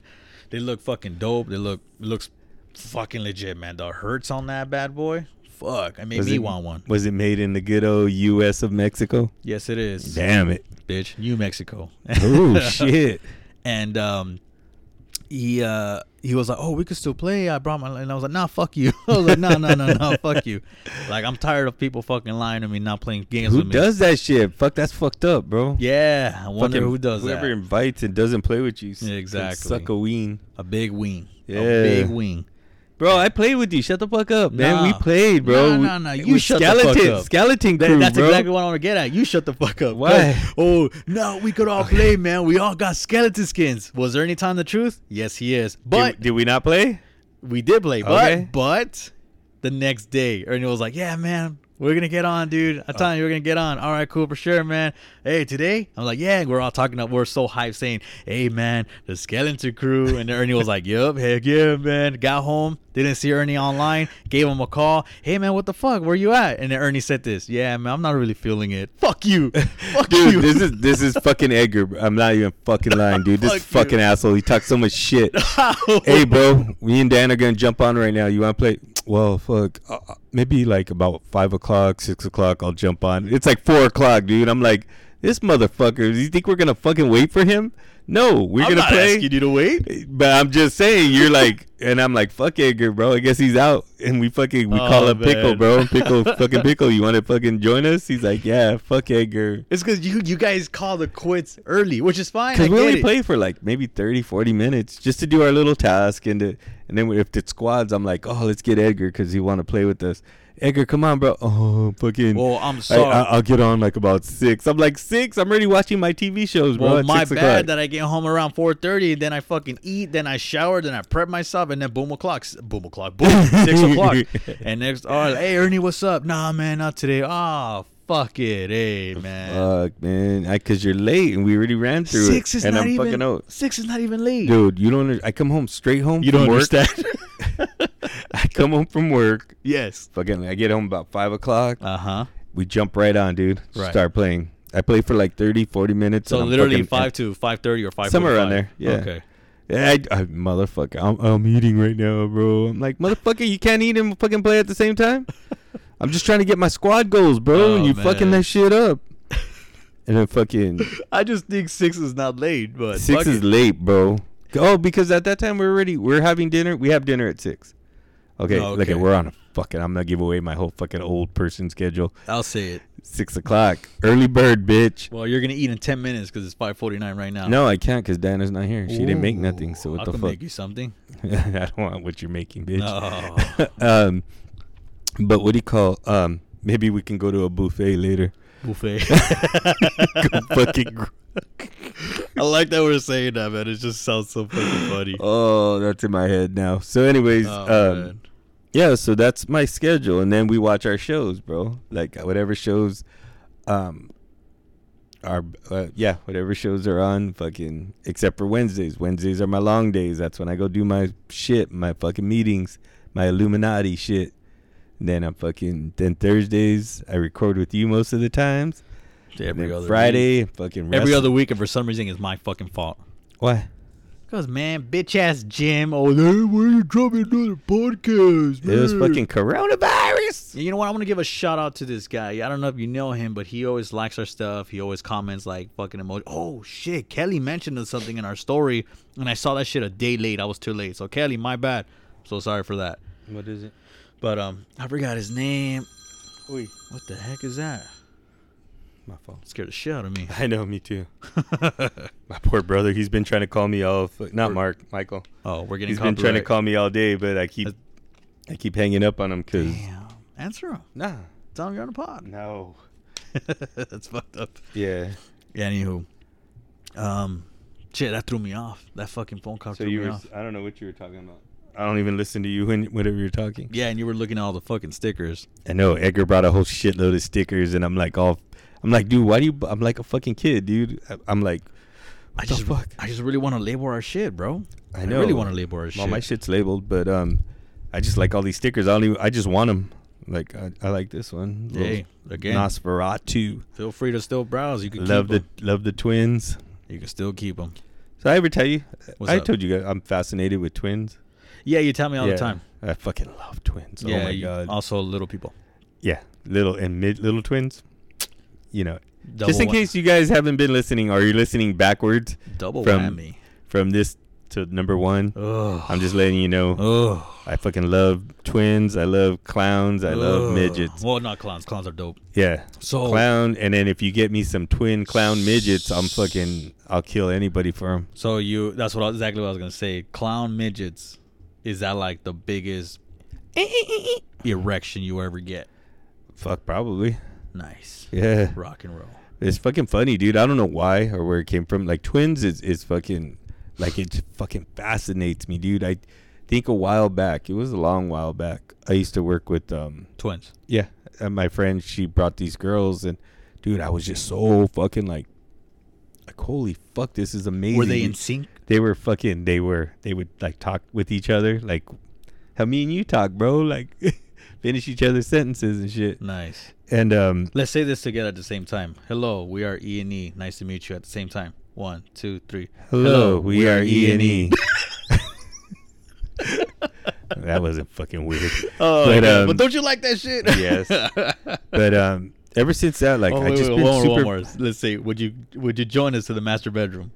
They look fucking dope. They look looks fucking legit, man. The hertz on that bad boy. Fuck. I made Was me it- want one. Was it made in the good old U.S. of Mexico? Yes, it is. Damn it. bitch. New Mexico. Oh shit. and um he uh he was like, "Oh, we could still play." I brought my and I was like, "Nah, fuck you." I was like, "No, no, no, no, fuck you." Like I'm tired of people fucking lying to me, not playing games Who with me. does that shit? Fuck, that's fucked up, bro. Yeah, I wonder Fucking who does whoever that. invites and doesn't play with you. Yeah, exactly. Suck a ween. A big wing. Yeah. A big wing. Bro, I played with you. Shut the fuck up, man. We played, bro. No, no, nah, nah. You shut the fuck up. Skeleton crew, that's bro. exactly what I want to get at. You shut the fuck up. Why? Oh, no, we could all play, man. We all got skeleton skins. Was there any time the truth? Yes, he is. But did, did we not play? we did play. But Okay. but the next day, Ernie was like, "Yeah, man, we're gonna get on, dude. I'm telling oh. you, we're gonna get on. All right, cool for sure, man. Hey, today, I'm like, yeah. We're all talking up. We're so hyped, saying, "Hey, man, the skeleton crew." And Ernie was like, "Yup, heck yeah, man." Got home, didn't see Ernie online. Gave him a call. Hey, man, what the fuck? Where you at? And then Ernie said this. Yeah, man, I'm not really feeling it. Fuck you. Fuck Dude, you. this is this is fucking Edgar. I'm not even fucking lying, dude. This Fuck fucking you. asshole. He talks so much shit. hey, bro, me and Dan are gonna jump on right now. You want to play? Well, fuck. Uh, uh, maybe like about five o'clock, six o'clock. I'll jump on. It's like four o'clock, dude. I'm like, this motherfucker. Do you think we're gonna fucking wait for him? No, we're I'm gonna not play. asking you to wait. But I'm just saying, you're like, and I'm like, fuck Edgar, bro. I guess he's out, and we fucking we Oh, call up Pickle, bro. Pickle, fucking Pickle. You want to fucking join us? He's like, yeah, fuck Edgar. It's because you you guys call the quits early, which is fine. Because we only it. play for like maybe 30, 40 minutes just to do our little task, and to, and then if it's squads, I'm like, oh, let's get Edgar because he want to play with us. Edgar, come on, bro. Oh, fucking. Well, I'm sorry. I, will get on like about six. I'm like six. I'm already watching my TV shows, bro. well, my bad o'clock. that I get home around 4:30, then I fucking eat, then I shower, then I prep myself, and then boom o'clock, boom o'clock, boom, six o'clock, and next, oh, hey Ernie, what's up? Nah, man, not today. Ah, fuck it, hey man. Fuck, man. I Because you're late, and we already ran through six it. is and not I'm even. fucking out. Six is not even late. Dude, you don't. I come home straight home. you from don't work. understand. I come home from work. yes. Fucking, I get home about five o'clock. Uh huh. we jump right on, dude. Right. Start playing. I play for like 30, 40 minutes. So literally fucking- five to five thirty or five. Somewhere around there, yeah. Okay. Yeah, I, I, motherfucker, I'm, I'm eating right now, bro. I'm like, motherfucker, you can't eat and fucking play at the same time. I'm just trying to get my squad goals, bro, Oh, and you fucking that shit up. And then fucking I just think six is not late, but six is it. late, bro. Oh, because at that time we're already we're having dinner. We have dinner at six. Okay, Oh, look okay. at we're on a fucking. I'm gonna give away my whole fucking old person schedule. I'll say it. Six o'clock, early bird, bitch. Well, you're gonna eat in ten minutes because it's five forty nine right now. No, I can't because Dana's not here. She didn't make nothing. So what I the can fuck? make you something. I don't want what you're making, bitch. No. um, but what do you call? Um, maybe we can go to a buffet later. Buffet. Go fucking. gr- I like that we're saying that, man. It just sounds so fucking funny. Oh, that's in my head now. So, anyways, Oh, um, man. Yeah. So that's my schedule, and then we watch our shows, bro. Like whatever shows, um, are uh, yeah, whatever shows are on. Fucking except for Wednesdays. Wednesdays are my long days. That's when I go do my shit, my fucking meetings, my Illuminati shit. And then I'm fucking. Then Thursdays I record with you most of the times. Every other Friday, week. fucking every other week, and for some reason, it's my fucking fault. Why? Cause man, bitch ass Jim. Oh, hey, why you dropping another podcast? It was fucking coronavirus. You know what? I'm gonna give a shout out to this guy. I don't know if you know him, but he always likes our stuff. He always comments like fucking emoji. Oh shit, Kelly mentioned something in our story, and I saw that shit a day late. I was too late. So Kelly, my bad. So sorry for that. What is it? But um, I forgot his name. Wait, what the heck is that? My fault. Scared the shit out of me. I know, me too. My poor brother. He's been trying to call me all. fu- Not We're- Mark, Michael. oh, we're getting. He's been trying to call me all day, but I keep, I keep hanging up on him because Damn, answer him. nah, Tell him you're on the pod. no, That's fucked up. yeah. Yeah, anywho. Um, shit, that threw me off. That fucking phone call So threw you me were. off. I don't know what you were talking about. I don't even listen to you when whenever you're talking. Yeah, and you were looking at all the fucking stickers. I know Edgar brought a whole shitload of stickers, and I'm like, all, I'm like, dude, why do you? bu- I'm like a fucking kid, dude. I'm like, I just, fuck? I just really want to label our shit, bro. I I, know. really want to label our Well, shit. my shit's labeled, but um, I just like all these stickers. I don't even. I just want them. Like I, I like this one. Hey, again, Nosferatu. feel free to still browse. You can Love the love the twins. You can still keep them. So I ever tell you? What's I up? told you guys I'm fascinated with twins. Yeah, you tell me all Yeah, the time. I fucking love twins. yeah, oh my god. Also, little people. yeah, little and mid little twins. You know, Double just in wha- case you guys haven't been listening or you're listening backwards double from- whammy. from this to number one. Ugh. I'm just letting you know. Ugh. I fucking love twins. I love clowns. I love Ugh. midgets. Well, not clowns. Clowns are dope. Yeah, So clown. And then if you get me some twin clown midgets, I'm fucking. I'll kill anybody for them. So you that's what I- exactly what I was gonna say. Clown midgets, is that like the biggest eh, eh, eh, erection you ever get? Fuck, probably. Nice. Yeah, Rock and roll. it's fucking funny, dude. I don't know why or where it came from. Like twins is is fucking, like it just fucking fascinates me, dude. I think a while back, it was a long while back. I used to work with um Twins. Yeah, and my friend she brought these girls, and dude, I was just so fucking like, like holy fuck, this is amazing. Were they in sync? They were fucking. They were. They would like talk with each other, like how me and you talk, bro. Like finish each other's sentences and shit. Nice. And um, Let's say this together at the same time. Hello, we are E and E. Nice to meet you at the same time. One, two, three. hello, we, are E and E. that wasn't fucking weird. Oh, But, um, but don't you like that shit? Yes. But um, ever since that, like oh, I just wait, been one, more, super. one more. Let's say, would you would you join us to the master bedroom?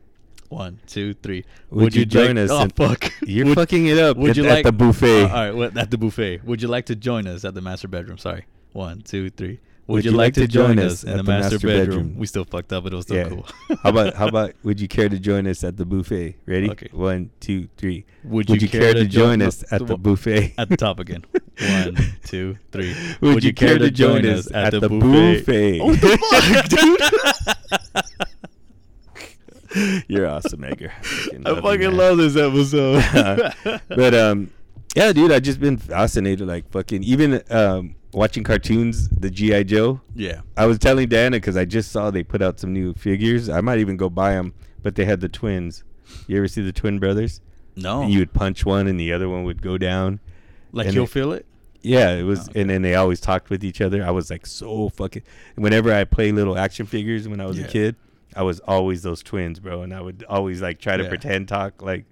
One, two, three. Would you join like- us Oh fuck! You're would, fucking it up. Would at, you at like the buffet? Uh, all right, well, at the buffet. Would you like to join us at the master bedroom? Sorry. One, two, three. Would, you, like, to join us in the master, bedroom? We still fucked up, but it was still Yeah. cool. how about how about would you care to join us at the buffet? Ready? Okay. One, two, three. Would, Would you care to join us at the buffet? At the top again. One, two, three. Would you care to join us at the buffet? Oh, what the fuck, dude? You're awesome, Edgar. I fucking man. love this episode. But um, yeah, dude, I just been fascinated. Like fucking even um, watching cartoons, the GI Joe. yeah. I was telling Diana because I just saw they put out some new figures. I might even go buy them, but they had the twins. You ever see the twin brothers? No. And you would punch one, and the other one would go down. like you'll it- feel it? Yeah, it was, Oh, okay. and then they always talked with each other. I was like so fucking. Whenever I play little action figures when I was Yeah. a kid, I was always those twins, bro, and I would always like try to Yeah. pretend talk like,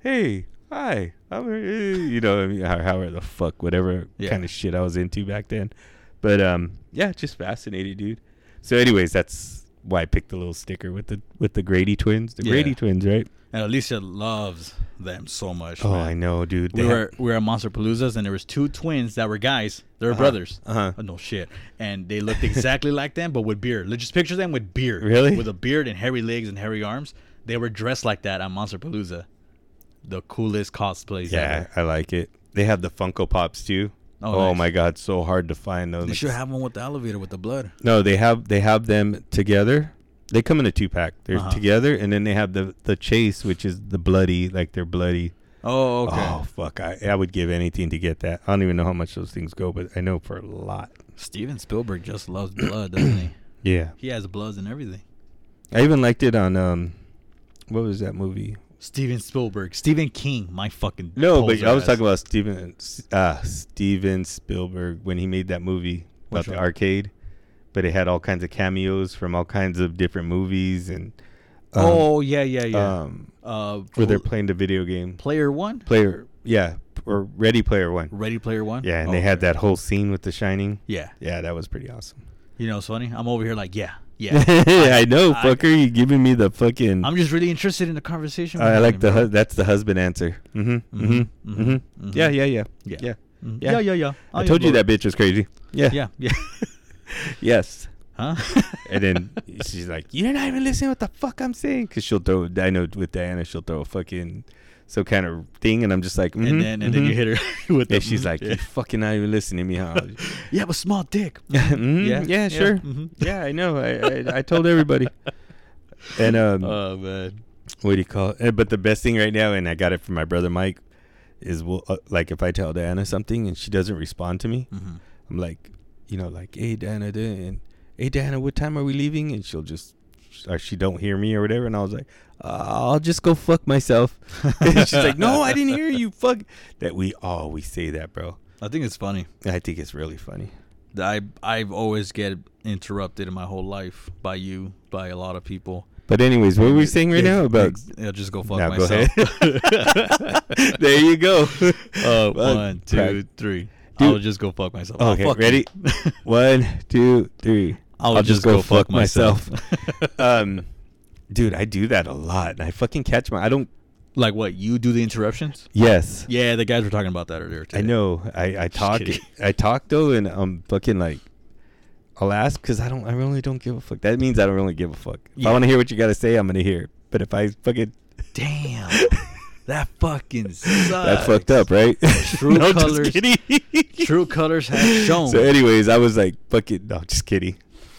"Hey, hi, I'm," uh," you know, I mean, how, however the fuck, whatever Yeah. kind of shit I was into back then. But um, yeah, just fascinated, dude. So, anyways, that's why I picked the little sticker with the with the Grady twins, the Yeah. Grady twins, right? And Alicia loves them so much. Oh, man. I know, dude. We were we were at Monsterpaloozas and there was two twins that were guys. They were Uh-huh. brothers. Uh-huh. Oh, no shit. And they looked exactly like them, but with beard. Let's just picture them with beard. Really? With a beard and hairy legs and hairy arms. They were dressed like that at Monsterpalooza. The coolest cosplays Yeah, ever. I like it. They have the Funko Pops too. Oh, Oh, nice. my god, so hard to find those. They should have one with the elevator with the blood. No, they have they have them together. They come in a two pack. They're Uh-huh. together, and then they have the the chase, which is the bloody, like they're bloody. Oh, okay. Oh fuck! I I would give anything to get that. I don't even know how much those things go, but I know for a lot. Steven Spielberg just loves blood, doesn't he? Yeah, He has bloods and everything. I even liked it on um, what was that movie? Steven Spielberg. Stephen King, my fucking No, but I was ass. talking about Steven uh Steven Spielberg when he made that movie about Which the one? arcade, but it had all kinds of cameos from all kinds of different movies and. um, oh yeah, yeah, yeah. Um, uh, where they're playing the video game. Player One, Player, yeah, or Ready Player One. Ready Player One. Yeah, and Oh, they had okay. that whole scene with The Shining. Yeah, Yeah, that was pretty awesome. you know, it's funny. I'm over here like, yeah, yeah. I know, I- fucker. You giving me the fucking. I'm just really interested in the conversation. I like having, the hu- that's the husband answer. Mm-hmm. Mm-hmm. Mhm, Mm-hmm. mhm, mhm. Yeah, yeah, yeah, Yeah. yeah. Mhm. Yeah. yeah, yeah, yeah. I told you that bitch was crazy. Yeah. Yeah, yeah. Yes. huh? And then she's like, "You're not even listening what the fuck I'm saying," because she'll throw. I know with Diana, she'll throw a fucking some kind of thing, and I'm just like, mhm, and then and then you mhm. hit her with the. And she's like, yeah. "You fucking not even listening to me, huh?" you have a small dick. Mhm, Yeah, yeah, sure. mhm. Yeah, I know. I, I I told everybody. And um, Oh man. what do you call it? But the best thing right now, and I got it from my brother Mike, is well, uh, like if I tell Diana something and she doesn't respond to me. I'm like, you know, like, hey Diana, and hey Diana, what time are we leaving? And she'll just, or she don't hear me or whatever, and I was like, uh, I'll just go fuck myself. she's like, no, I didn't hear you. Fuck. That we always say that, bro. I think it's funny. I think it's really funny. I I've always get interrupted in my whole life by you, by a lot of people. But anyways, what were we saying right Yeah, now about? Yeah, just go fuck go myself. ahead. there you go. Uh, one, two, three. Dude. I'll just go fuck myself. Okay, fuck ready? One, two, three. I'll, just, go, fuck myself. um, dude, I do that a lot, and I fucking catch my. I don't Like what? You do the interruptions? Yes. Yeah, the guys were talking about that earlier. I know. I I talk. I talk though, and I'm fucking like, I'll ask because I don't. I really don't give a fuck. That means I don't really give a fuck. If Yeah. I want to hear what you got to say, I'm gonna hear. But if I fucking, Damn. that fucking sucks. that's fucked up, right? True no, colors- True colors have shown. So, anyways, I was like, fucking, no, just kidding.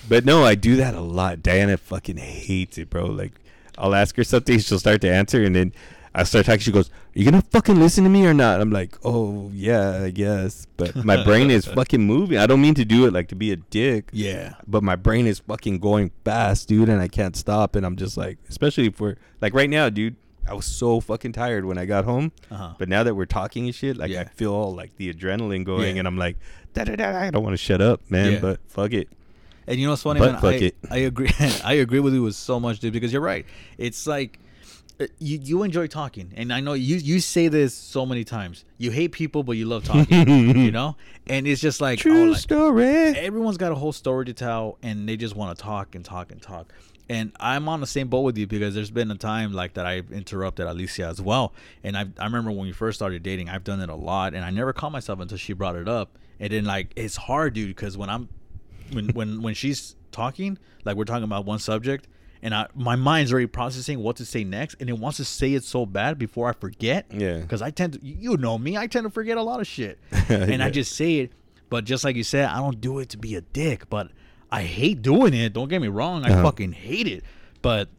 But no, I do that a lot. Diana fucking hates it, bro. Like, I'll ask her something, she'll start to answer, and then I start talking. She goes, "Are you gonna fucking listen to me or not?" I'm like, "Oh yeah, I guess." But my brain is fucking moving. I don't mean to do it like to be a dick, yeah. but my brain is fucking going fast, dude, and I can't stop. And I'm just like, especially if we're like right now, dude. I was so fucking tired when I got home, Uh-huh. but now that we're talking and shit, like Yeah. I feel all like the adrenaline going, Yeah. and I'm like, da da da. I don't want to shut up, man, Yeah. but fuck it. And you know what's funny, But man? fuck I, it. I agree. I agree with you with so much, dude. Because you're right. It's like uh, you you enjoy talking, and I know you you say this so many times. You hate people, but you love talking. you know, and it's just like, oh, True like, story. everyone's got a whole story to tell, and they just want to talk and talk and talk. And I'm on the same boat with you because there's been a time like that I've interrupted Alicia as well. And I I remember when we first started dating, I've done it a lot, and I never caught myself until she brought it up. And then like it's hard, dude, because when I'm when when when she's talking, like we're talking about one subject, and I my mind's already processing what to say next, and it wants to say it so bad before I forget. Yeah. Because I tend to, you know me, I tend to forget a lot of shit, and I just say it. But just like you said, I don't do it to be a dick, but I hate doing it. Don't get me wrong, I Uh-huh. fucking hate it. But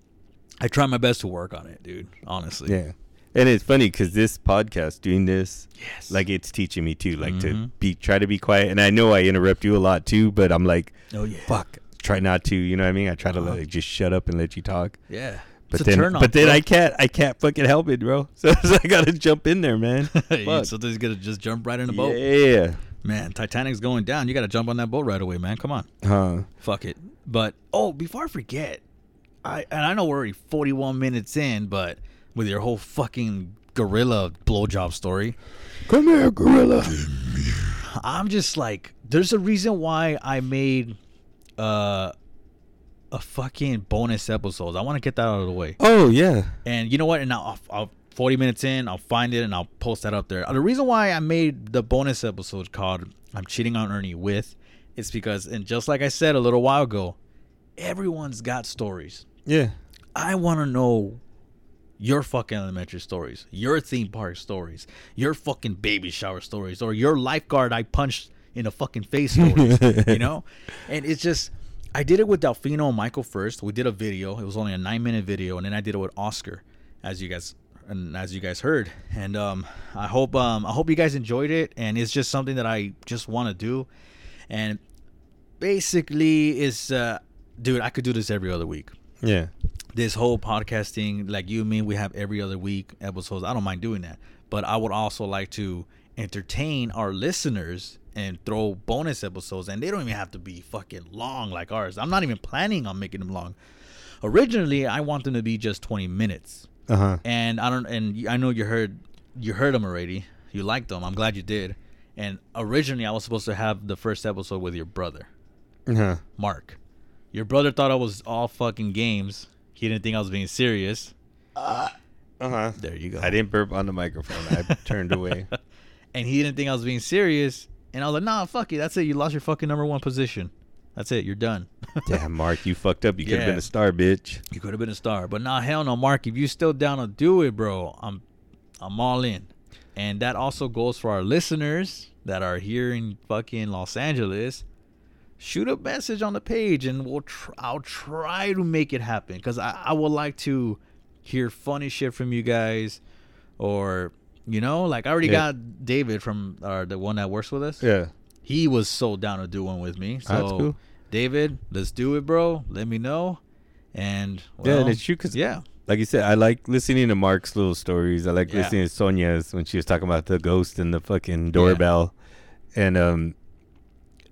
I try my best to work on it, dude. Honestly. Yeah. And it's funny because this podcast, doing this, Yes. like it's teaching me too, like to Mhm. be try to be quiet. And I know I interrupt you a lot too, but I'm like, Oh yeah. fuck, try not to. You know what I mean? I try to Uh-huh. like just shut up and let you talk. Yeah. But It's then, but then bro. I can't, I can't fucking help it, bro. So, so I gotta jump in there, man. You gotta just jump right in the boat. Yeah. Man, Titanic's going down. You gotta jump on that boat right away, man. Come on. Huh. Fuck it. But oh, before I forget, I and I know we're already 41 minutes in, but with your whole fucking gorilla blowjob story, Come here, gorilla. I'm just like, there's a reason why I made uh a fucking bonus episode. I want to get that out of the way. Oh yeah. And you know what? And I'll, I'll 40 minutes in, I'll find it and I'll post that up there. The reason why I made the bonus episode called "I'm Cheating on Ernie with" is because, and just like I said a little while ago, everyone's got stories. Yeah. I want to know your fucking elementary stories, your theme park stories, your fucking baby shower stories, or your lifeguard I punched in the fucking face stories, you know? And it's just, I did it with Delfino and Michael first. We did a video. It was only a nine minute video, and then I did it with Oscar, as you guys and as you guys heard. And um, I hope um, I hope you guys enjoyed it. And it's just something that I just want to do. And basically, is uh, dude, I could do this every other week Yeah. This whole podcasting, like you and me, we have every other week episodes. I don't mind doing that, but I would also like to entertain our listeners and throw bonus episodes, and they don't even have to be fucking long like ours. I'm not even planning on making them long. Originally, I want them to be just 20 minutes, Uh huh. and I don't. And I know you heard you heard them already. You liked them. I'm glad you did. And originally, I was supposed to have the first episode with your brother. Uh huh. Mark. Your brother thought I was all fucking games. He didn't think I was being serious. Uh huh. There you go. I didn't burp on the microphone. I turned away. and he didn't think I was being serious. And I was like, nah, fuck it. That's it. You lost your fucking number one position. That's it. You're done. Damn, Mark, you fucked up. You could have Yeah. been a star, bitch. you could have been a star. But nah, hell no, Mark. If you still down to do it, bro, I'm I'm all in. And that also goes for our listeners that are here in fucking Los Angeles. Shoot a message on the page, and we'll tr- I'll try to make it happen because I, I would like to hear funny shit from you guys, or you know, like I already Yeah. got David from the one that works with us. Yeah. He was so down to do one with me. So That's cool. David, let's do it, bro. Let me know. And Yeah, and well, it's true 'cause- yeah, Like you said, I like listening to Mark's little stories. I like Yeah. listening to Sonia's when she was talking about the ghost and the fucking doorbell. And um,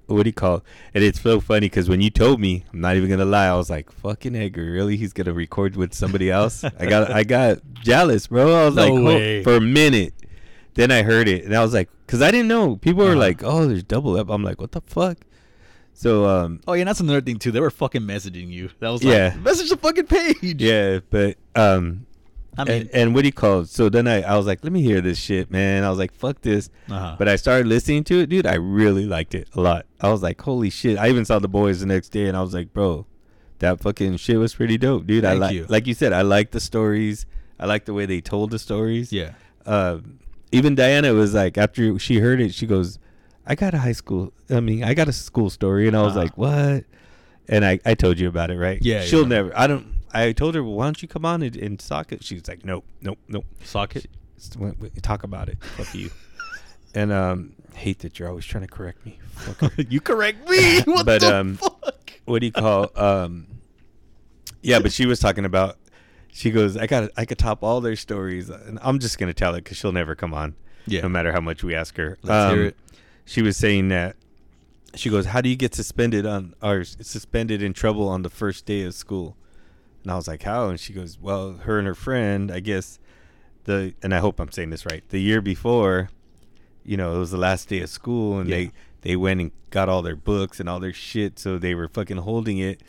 what do you call? It? And it's so funny because when you told me, I'm not even gonna lie, I was like, "Fucking Edgar, really? He's gonna record with somebody else?" I got, I got jealous, bro. I was No like, way. for a minute. Then I heard it, and I was like, because I didn't know. People were Uh-huh. like, "Oh, there's double up." I'm like, "What the fuck?" So um, Oh yeah, that's another thing too. They were fucking messaging you. That was like, Yeah. message the fucking page. Yeah, but um, I mean, and, and what do you call it? So then I, I was like, let me hear this shit, man. I was like, fuck this. uh-huh. But I started listening to it, dude. I really liked it a lot. I was like, holy shit. I even saw the boys the next day and I was like, bro, that fucking shit was pretty dope, dude. I Thank like, you. like you said, I like the stories. I like the way they told the stories. yeah, Uh, even Diana was like, after she heard it, she goes, I got a high school, I mean, I got a school story. And I was Uh-huh. like, what? And I, I told you about it, right? Yeah, She'll yeah. never, I don't, I told her, well, why don't you come on and, and talk it? She's like, nope, nope, nope. socket. Just went- went- talk about it. Fuck you. And um, hate that you're always trying to correct me. You correct me. What But, the um, fuck? what do you call? Um, yeah, but she was talking about. She goes, I got, I could top all their stories, and I'm just gonna tell it because she'll never come on, Yeah, no matter how much we ask her. let's hear Um, it. She was saying that. She goes, how do you get suspended on or suspended in trouble on the first day of school? And I was like, how? And she goes, well, her and her friend, I guess, the and I hope I'm saying this right. The year before, you know, it was the last day of school, and Yeah. they they went and got all their books and all their shit, so they were fucking holding it.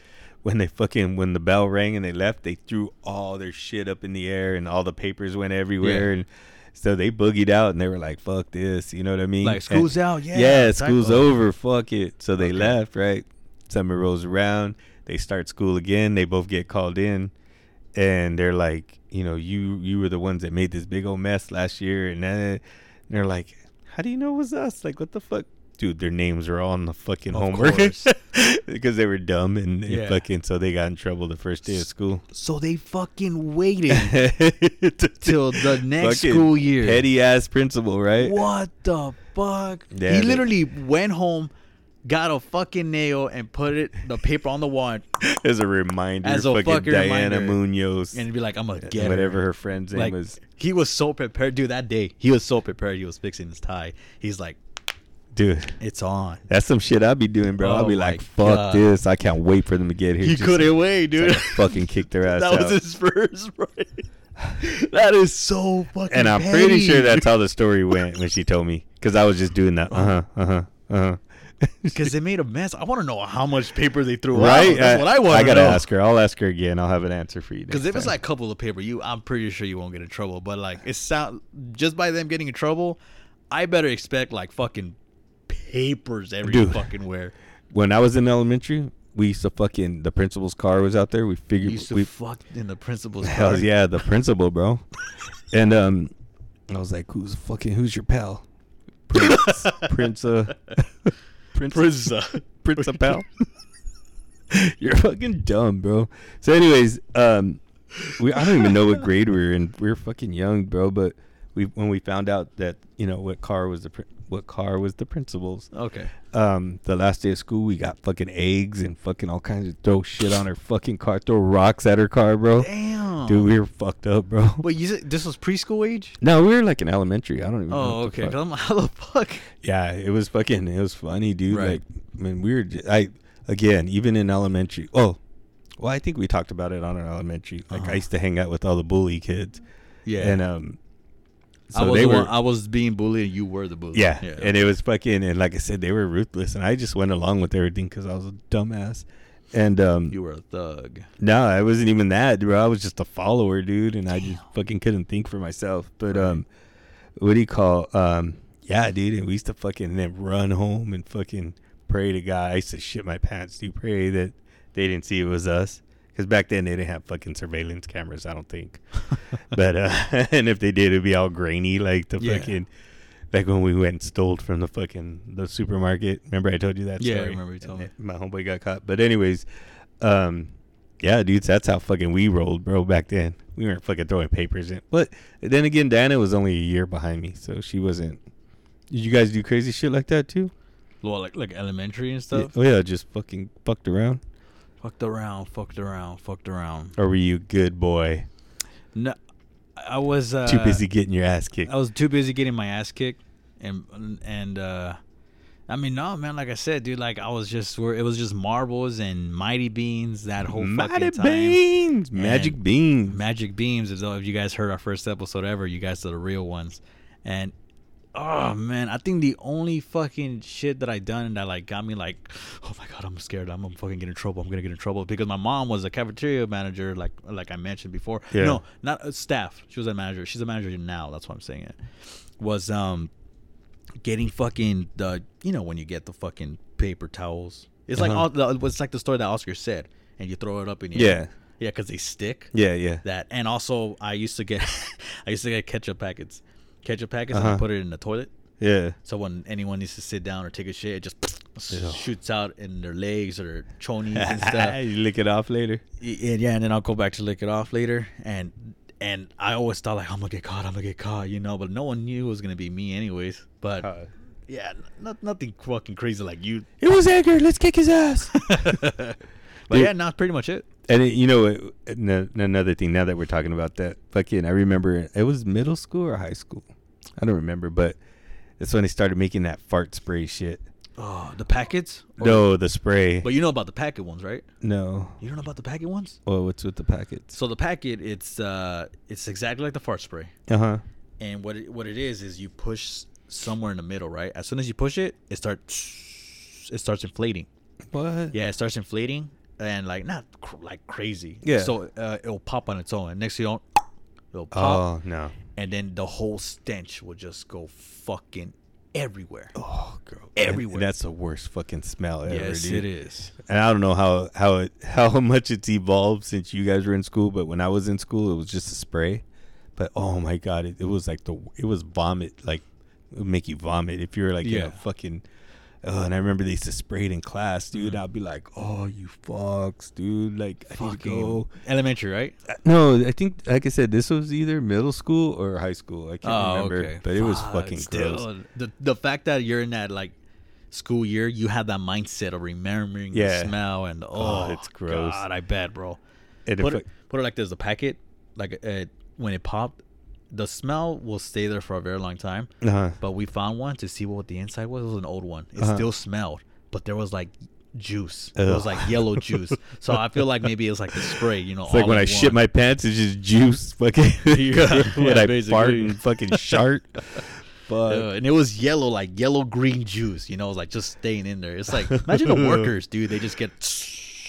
When they fucking when the bell rang and they left, they threw all their shit up in the air and all the papers went everywhere, Yeah. and so they boogied out and they were like, "Fuck this," you know what I mean? Like And- school's out. Yeah, yeah, school's over. Fuck it. So they Okay. left, right? Summer rolls around. They start school again. They both get called in, and they're like, you know, you you were the ones that made this big old mess last year, and then and they're like, how do you know it was us? Like, what the fuck? Dude, their names are all on the fucking Of homework because they were dumb and, and Yeah. fucking so they got in trouble the first day of school. So they fucking waited Till the next school year. Petty ass principal, right? What the fuck? Yeah, he literally went home, got a fucking nail, and put it the paper on the wall, As a reminder, As a fucking fucking Diana reminder. Munoz. and be like, "I'm gonna get whatever her friend's name Like was. he was so prepared, dude. That day, he was so prepared. He was fixing his tie. He's like, Dude, "It's on." that's some shit I'll be doing, bro. I'll Oh be like, fuck God. this. I can't wait for them to get here. He Just couldn't wait, dude. Can fucking kick their ass that out. was his first, right? that is so fucking. and I'm pretty sure that's how the story went when she told me. Because I was just doing that. Uh huh. Uh huh. Uh huh. because they made a mess. I want to know how much paper they threw right? out. That's what I want. I gotta know. ask her. I'll ask her again. I'll have an answer for you. Because if it's like a couple of paper, you I'm pretty sure you won't get in trouble. But like it sound just by them getting in trouble, I better expect like fucking papers every Dude. fucking where. when I was in elementary, we used to fucking the principal's car was out there. We You figured used to we fucked in the principal's car. yeah, the principal, bro. and um, I was like, "Who's fucking? Who's your pal?" Prince, Prince, uh, Prince, Prince, uh, Principal. You're fucking dumb, bro. So, anyways, um, we I don't even know what grade we were in. We were fucking young, bro. But we when we found out that you know what car was the prin- what car was the principal's. Okay. Um, the last day of school, we got fucking eggs and fucking all kinds of throw shit on her fucking car, throw rocks at her car, bro. Damn. Dude, we were fucked up, bro. Wait, you said this was preschool age? No, we were like in elementary. I don't even know. Oh, the okay. 'Cause I'm like, how the fuck? Yeah, it was fucking. It was funny, dude. Right. Like, I mean, we were. I again, even in elementary. Oh, well, I think we talked about it on our elementary. Like, Uh-huh. I used to hang out with all the bully kids, Yeah. and um, I so was they were. one, I was being bullied, and you were the bully. yeah, and it was fucking. And like I said, they were ruthless, and I just went along with everything because I was a dumbass. And um, you were a thug. no, I wasn't even that, bro. I was just a follower, dude, and I just fucking couldn't think for myself. But Right. um, what do you call? Um, yeah, dude, and we used to fucking then run home and fucking pray to God. I used to shit my pants, dude. Pray that they didn't see it was us, because back then they didn't have fucking surveillance cameras. I don't think. but uh, and if they did, it'd be all grainy, like the Yeah. fucking. Like when we went and stole from the fucking the supermarket. Remember I told you that Yeah, I story? remember you told me. My homeboy got caught. But anyways, um, yeah, dudes, that's how fucking we rolled, bro. Back then, we weren't fucking throwing papers in. But then again, Diana was only a year behind me, so she wasn't. Did you guys do crazy shit like that too? Well, like like elementary and stuff. Oh yeah, just fucking fucked around. Fucked around, fucked around, fucked around. Or were you good boy? No, I was uh, Too busy getting your ass kicked. I was too busy getting my ass kicked, and and uh, I mean, no, man. Like I said, dude, like I was just where it was just marbles and mighty beans that whole Mighty fucking time. beans, magic And beans. Magic beams. As though if you guys heard our first episode ever, you guys are the real ones, and oh man, I think the only fucking shit that I done that like got me like, oh my god, I'm scared. I'm gonna fucking get in trouble. I'm gonna get in trouble because my mom was a cafeteria manager, like like I mentioned before. Yeah. No, not a staff. She was a manager. She's a manager now. That's why I'm saying it. Was um getting fucking the you know when you get the fucking paper towels. It's like Uh-huh. all the, it's like the story that Oscar said, and you throw it up in the Yeah. yeah, because they stick Yeah, yeah. that and also i used to get i used to get ketchup packets ketchup packets and I Uh-huh. put it in the toilet Yeah. so when anyone needs to sit down or take a shit it just Ew. shoots out in their legs or their chonies and stuff you lick it off later. Y- and yeah and then i'll go back to lick it off later and and i always thought like i'm gonna get caught i'm gonna get caught you know but no one knew it was gonna be me anyways but yeah n- not, nothing fucking crazy like you it was Edgar. Let's kick his ass. but Dude. yeah not pretty much it And it, you know, it, n- another thing. Now that we're talking about that, fucking, I remember it was middle school or high school. I don't remember, but that's when they started making that fart spray shit. oh the packets Or- No, the spray. but you know about the packet ones right no. you don't know about the packet ones Well, what's with the packets? So the packet, it's uh, it's exactly like the fart spray, Uh huh. and what it, what it is is you push somewhere in the middle, right? As soon as you push it, it starts it starts inflating. What? Yeah, it starts inflating and like not cr- like crazy. Yeah. So uh, it'll pop on its own, and next thing you don't, it'll pop, Oh no. And then the whole stench will just go fucking everywhere. Oh, girl. Everywhere. And that's the worst fucking smell ever, yes, dude. it is. And I don't know how how it, how much it's evolved since you guys were in school, but when I was in school, it was just a spray. But oh my god, it, it was like the it was vomit, like it would make you vomit if you're like in Yeah. a fucking. Oh, and I remember they used to spray it in class, dude. I'd be like, "Oh, you fucks, dude! Like, I need to Mm-hmm. Go." elementary, right? Uh, No, I think, like I said, this was either middle school or high school. I can't Oh, remember, okay. but it was Fuck, fucking gross. still, The the fact that you're in that like school year, you have that mindset of remembering Yeah. the smell and oh, Oh, it's gross. God, I bet, bro. And Put it, put it like there's a packet, like uh, when it popped, the smell will stay there for a very long time. Uh-huh. But we found one to see what the inside was. It was an old one. It Uh-huh. still smelled, but there was like juice. It was like yellow juice. So I feel like maybe it's like the spray. You know, It's like when in I shit my pants, it's just juice. Fucking Yeah, when yeah, I fart basically. and fucking shart. Fuck. Uh, and it was yellow, like yellow green juice. You know, it was like just staying in there. It's like imagine the workers, dude. They just get.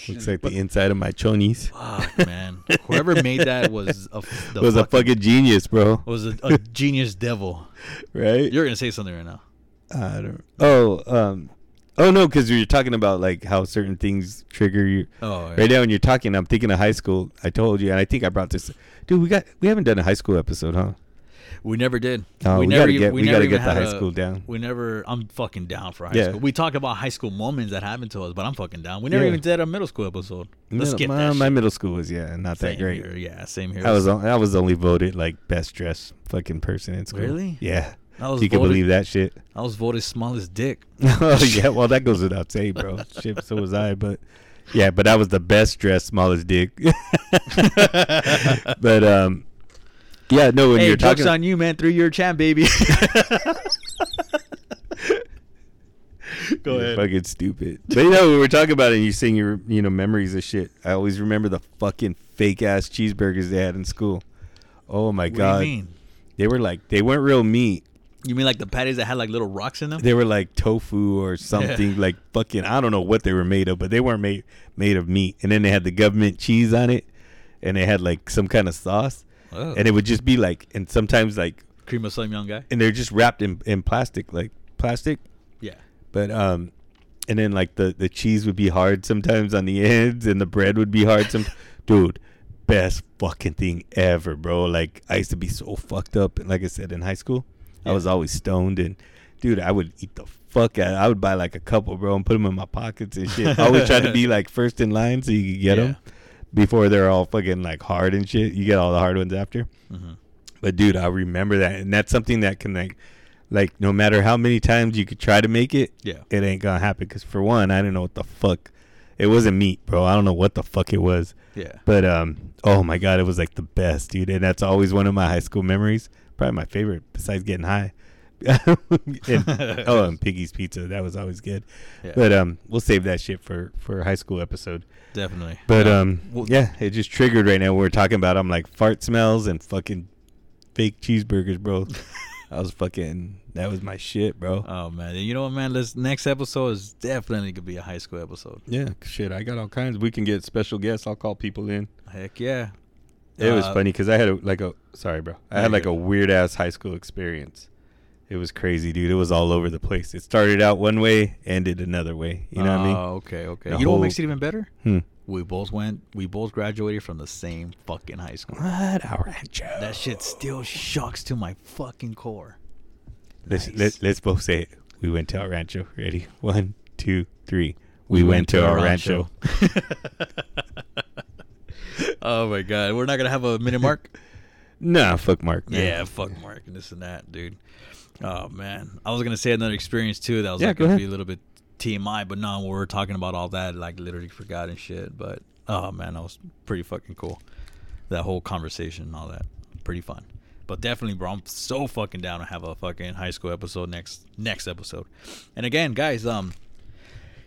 Looks like the inside of my chonies. Fuck, man. Whoever made that was a the was a fucking genius, bro. was a, a genius devil. Right? You're gonna say something right now. I don't. Oh, um, oh no, because you're talking about like how certain things trigger you. Oh, Right now, when you're talking, I'm thinking of high school. I told you, and I think I brought this. Dude, we got we haven't done a high school episode, huh? We never did. Oh, we never. gotta get- we never gotta get the high a- school down. We never. I'm fucking down for high Yeah. school. We talk about high school moments that happened to us, but I'm fucking down. We never Yeah. even did a middle school episode. Let's Middle- get my, that. my middle school was yeah, not that great. here. Yeah, same here. I was on- I was only voted like best dressed fucking person in school. Really? Yeah. I was You can believe that shit. I was voted smallest dick. oh yeah, well that goes without saying, bro. Shit, so was I, but yeah, but I was the best dressed, smallest dick. but um, yeah, no, when hey, you're talking, on you, man. Three year champ, baby. Go you're ahead. fucking stupid. But you know, when we're talking about it, and you saying your you know memories of shit. I always remember the fucking fake ass cheeseburgers they had in school. Oh my What do god, you mean? they were like they weren't real meat. You mean like the patties that had like little rocks in them? They were like tofu or something like fucking I don't know what they were made of, but they weren't made made of meat. And then they had the government cheese on it, and they had like some kind of sauce, Oh. and it would just be like, and sometimes like, Cream of some young guy. and they're just wrapped in in plastic, like plastic. Yeah. But um, and then like the the cheese would be hard sometimes on the ends, and the bread would be hard. Some dude, best fucking thing ever, bro. Like I used to be so fucked up, and like I said in high school, I was always stoned, and dude, I would eat the fuck out. I would buy like a couple, bro, and put them in my pockets and shit. I always try to be like first in line so you could get Yeah. them before they're all fucking like hard and shit. You get all the hard ones after. hmm But dude, I remember that, and that's something that can like, like no matter how many times you could try to make it, Yeah. it ain't gonna happen. Cause for one, I didn't know what the fuck, it wasn't meat, bro. I don't know what the fuck it was, Yeah. but um, oh my god, it was like the best, dude. And that's always one of my high school memories. Probably my favorite, besides getting high. And, oh, and Piggy's Pizza, that was always good. Yeah. But um, we'll save that shit for for a high school episode. Definitely. But Yeah. um, Well- yeah, it just triggered right now. We're talking about I'm like fart smells and fucking fake cheeseburgers, bro. I was fucking. That was my shit, bro. Oh man, you know what, man? This next episode is definitely gonna be a high school episode. yeah, shit. I got all kinds. We can get special guests. I'll call people in. Heck yeah. It was Uh, funny because I had a, like a sorry, bro. I had like a weird ass high school experience. It was crazy, dude. It was all over the place. It started out one way, ended another way. You know what I mean? Oh, okay, okay. The you know what makes it even better? Hmm. We both went. We both graduated from the same fucking high school. What? El Rancho. That shit still shocks to my fucking core. Let's Nice. let, let's both say it. We went to El Rancho. Ready? One, two, three. We, went, to El Rancho. oh my god, we're not gonna have a minute mark. Nah, fuck Mark. man. yeah, fuck Mark and this and that, dude. Oh man, I was gonna say another experience too. That was Yeah, like go gonna ahead. be a little bit TMI, but no, we were talking about all that, like literally forgot and shit. But oh man, that was pretty fucking cool. That whole conversation and all that, pretty fun. But definitely, bro, I'm so fucking down to have a fucking high school episode next next episode. And again, guys, um,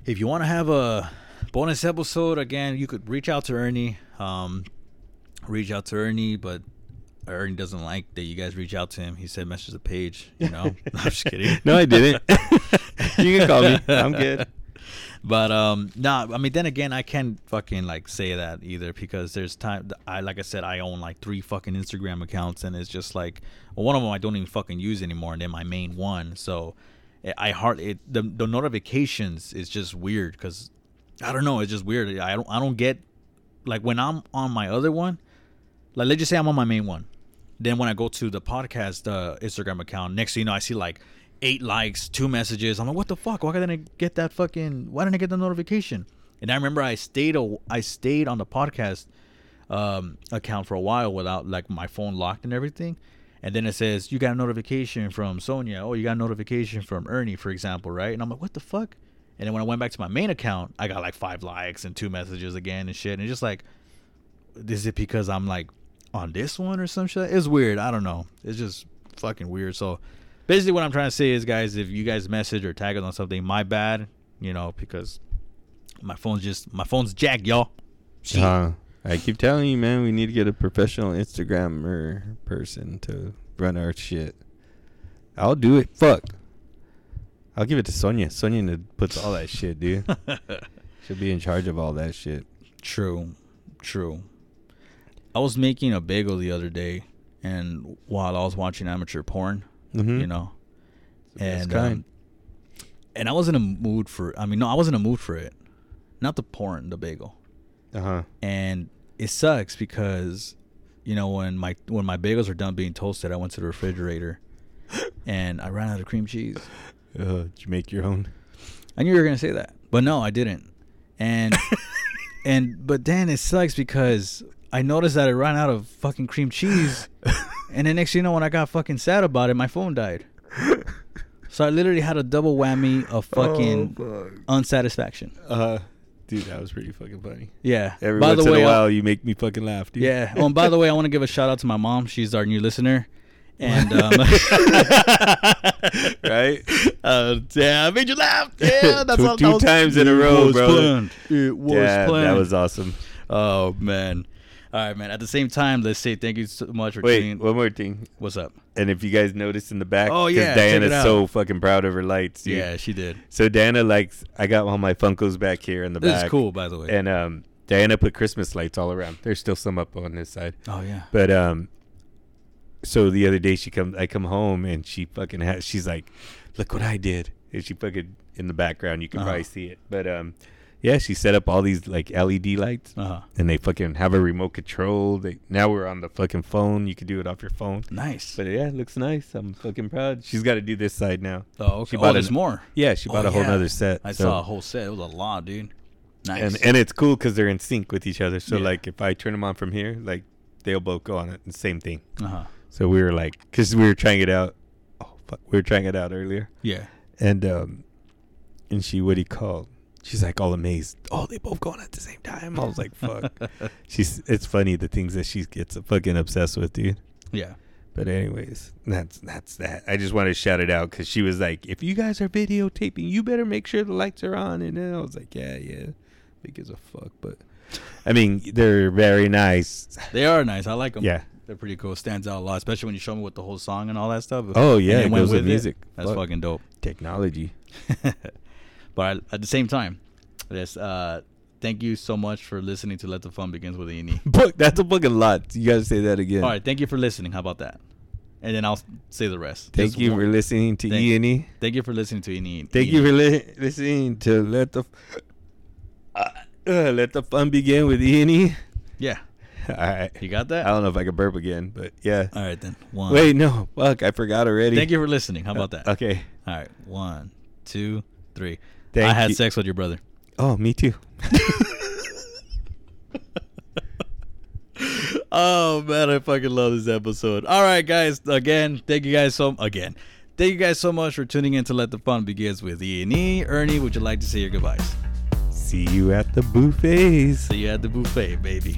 if you want to have a bonus episode, again, you could reach out to Ernie. Um, reach out to Ernie, but Ernie doesn't like that you guys reach out to him. He said message the page. You know, I'm just kidding. No, I didn't. you can call me. I'm good. But um, nah. I mean, then again, I can't fucking like say that either because there's time. I like I said, I own like three fucking Instagram accounts, and it's just like well, one of them I don't even fucking use anymore, and then my main one. So I- I hard it the the notifications is just weird because I don't know. It's just weird. I don't I don't get like when I'm on my other one. Like let's just say I'm on my main one. Then when I go to the podcast uh, Instagram account, next thing you know, I see like eight likes, two messages. I'm like, what the fuck? Why didn't I get that fucking? Why didn't I get the notification? And I remember I stayed a, I stayed on the podcast um, account for a while without like my phone locked and everything. And then it says you got a notification from Sonia. Oh, you got a notification from Ernie, for example, right? And I'm like, what the fuck? And then when I went back to my main account, I got like five likes and two messages again and shit. And it's just like, is it because I'm like on this one or some shit? It's weird. I don't know. It's just fucking weird. So basically, what I'm trying to say is, guys, if you guys message or tag us on something, my bad. You know, because my phone's just my phone's jacked, y'all. Shit. Uh, I keep telling you, man, we need to get a professional Instagrammer person to run our shit. I'll do it. Fuck. I'll give it to Sonia. Sonia puts all that shit, dude. She'll be in charge of all that shit. True, true. I was making a bagel the other day, and while I was watching amateur porn, Mm-hmm. you know, and um, and I was in a mood for. I mean, no, I was in a mood for it, not the porn, the bagel. Uh huh. and it sucks because you know when my when my bagels are done being toasted i went to the refrigerator and i ran out of cream cheese Uh, did you make your own? i knew you were gonna say that but no i didn't and and but then it sucks because i noticed that i ran out of fucking cream cheese and then next thing you know when i got fucking sad about it my phone died so i literally had a double whammy of fucking unsatisfaction Uh, dude, that was pretty fucking funny. yeah Every by once the in way a I'll- while, you make me fucking laugh, dude. Yeah. Oh, and by the way, I want to give a shout out to my mom. She's our new listener. And um, right? uh, yeah, I made you laugh. Yeah, that's Two- all, two that was- times in a it row, was brother. planned. It was yeah, planned. that was awesome. Oh man. All right, man. At the same time, let's say thank you so much for Wait, tuning. one more thing. What's up? And if you guys notice in the back, oh yeah, Diana's so fucking proud of her lights, dude. Yeah, she did. So Diana likes. I got all my Funkos back here in the This back. is cool, by the way. And um, Diana put Christmas lights all around. There's still some up on this side, oh yeah. but um, so the other day she come, I come home and she fucking has. She's like, "Look what I did!" And she fucking in the background. You can Uh-huh. probably see it, but um, yeah, she set up all these like LED lights, Uh huh. and they fucking have a remote control. They now we're on the fucking phone. You can do it off your phone. Nice. But yeah, it looks nice. I'm fucking proud. She's got to do this side now. oh, okay. she Oh, bought there's an- more. Yeah, she bought Oh, a whole yeah. nother set. I so- saw a whole set. It was a lot, dude. Nice. and and it's cool because they're in sync with each other. So Yeah. like, if I turn them on from here, like they'll both go on it. The same thing. uh huh. So we were like, because we were trying it out. Oh fuck, we were trying it out earlier, Yeah. and um, and she what he called. She's like all amazed. Oh, they both going at the same time. I was like, fuck. She's. It's funny the things that she gets fucking obsessed with, dude. Yeah. But anyways, that's that's that. I just wanted to shout it out because she was like, "If you guys are videotaping, you better make sure the lights are on." And then I was like, "Yeah, yeah, who gives a fuck?" But I mean, they're very nice. They are nice. I like them. Yeah, they're pretty cool. Stands out a lot, especially when you show me with the whole song and all that stuff. Oh, And yeah, it it went goes with it. music. That's Fuck. fucking dope. Technology. but at the same time, yes, uh, thank you so much for listening to Let the Fun Begins with E. Fuck, that's a fucking lot. You gotta say that again. All right, thank you for listening. How about that? And then I'll say the rest. Thank Just you one- for listening to Thank- E and. Thank you for listening to E. Thank you for li- listening to let the f- uh, uh, let the fun begin with E and E. Yeah, All right. you got that? I don't know if I can burp again, but yeah. All right then. One. Wait, no. Fuck, I forgot already. Thank you for listening. How about that? Uh, okay. All right. One, two, three. Thank I had you. sex with your brother. Oh, me too. oh man, I fucking love this episode. All right, guys. Again, thank you guys so again. Thank you guys so much for tuning in to Let the Fun Begins with E and E. Ernie, would you like to say your goodbyes? See you at the buffets. See you at the buffet, baby.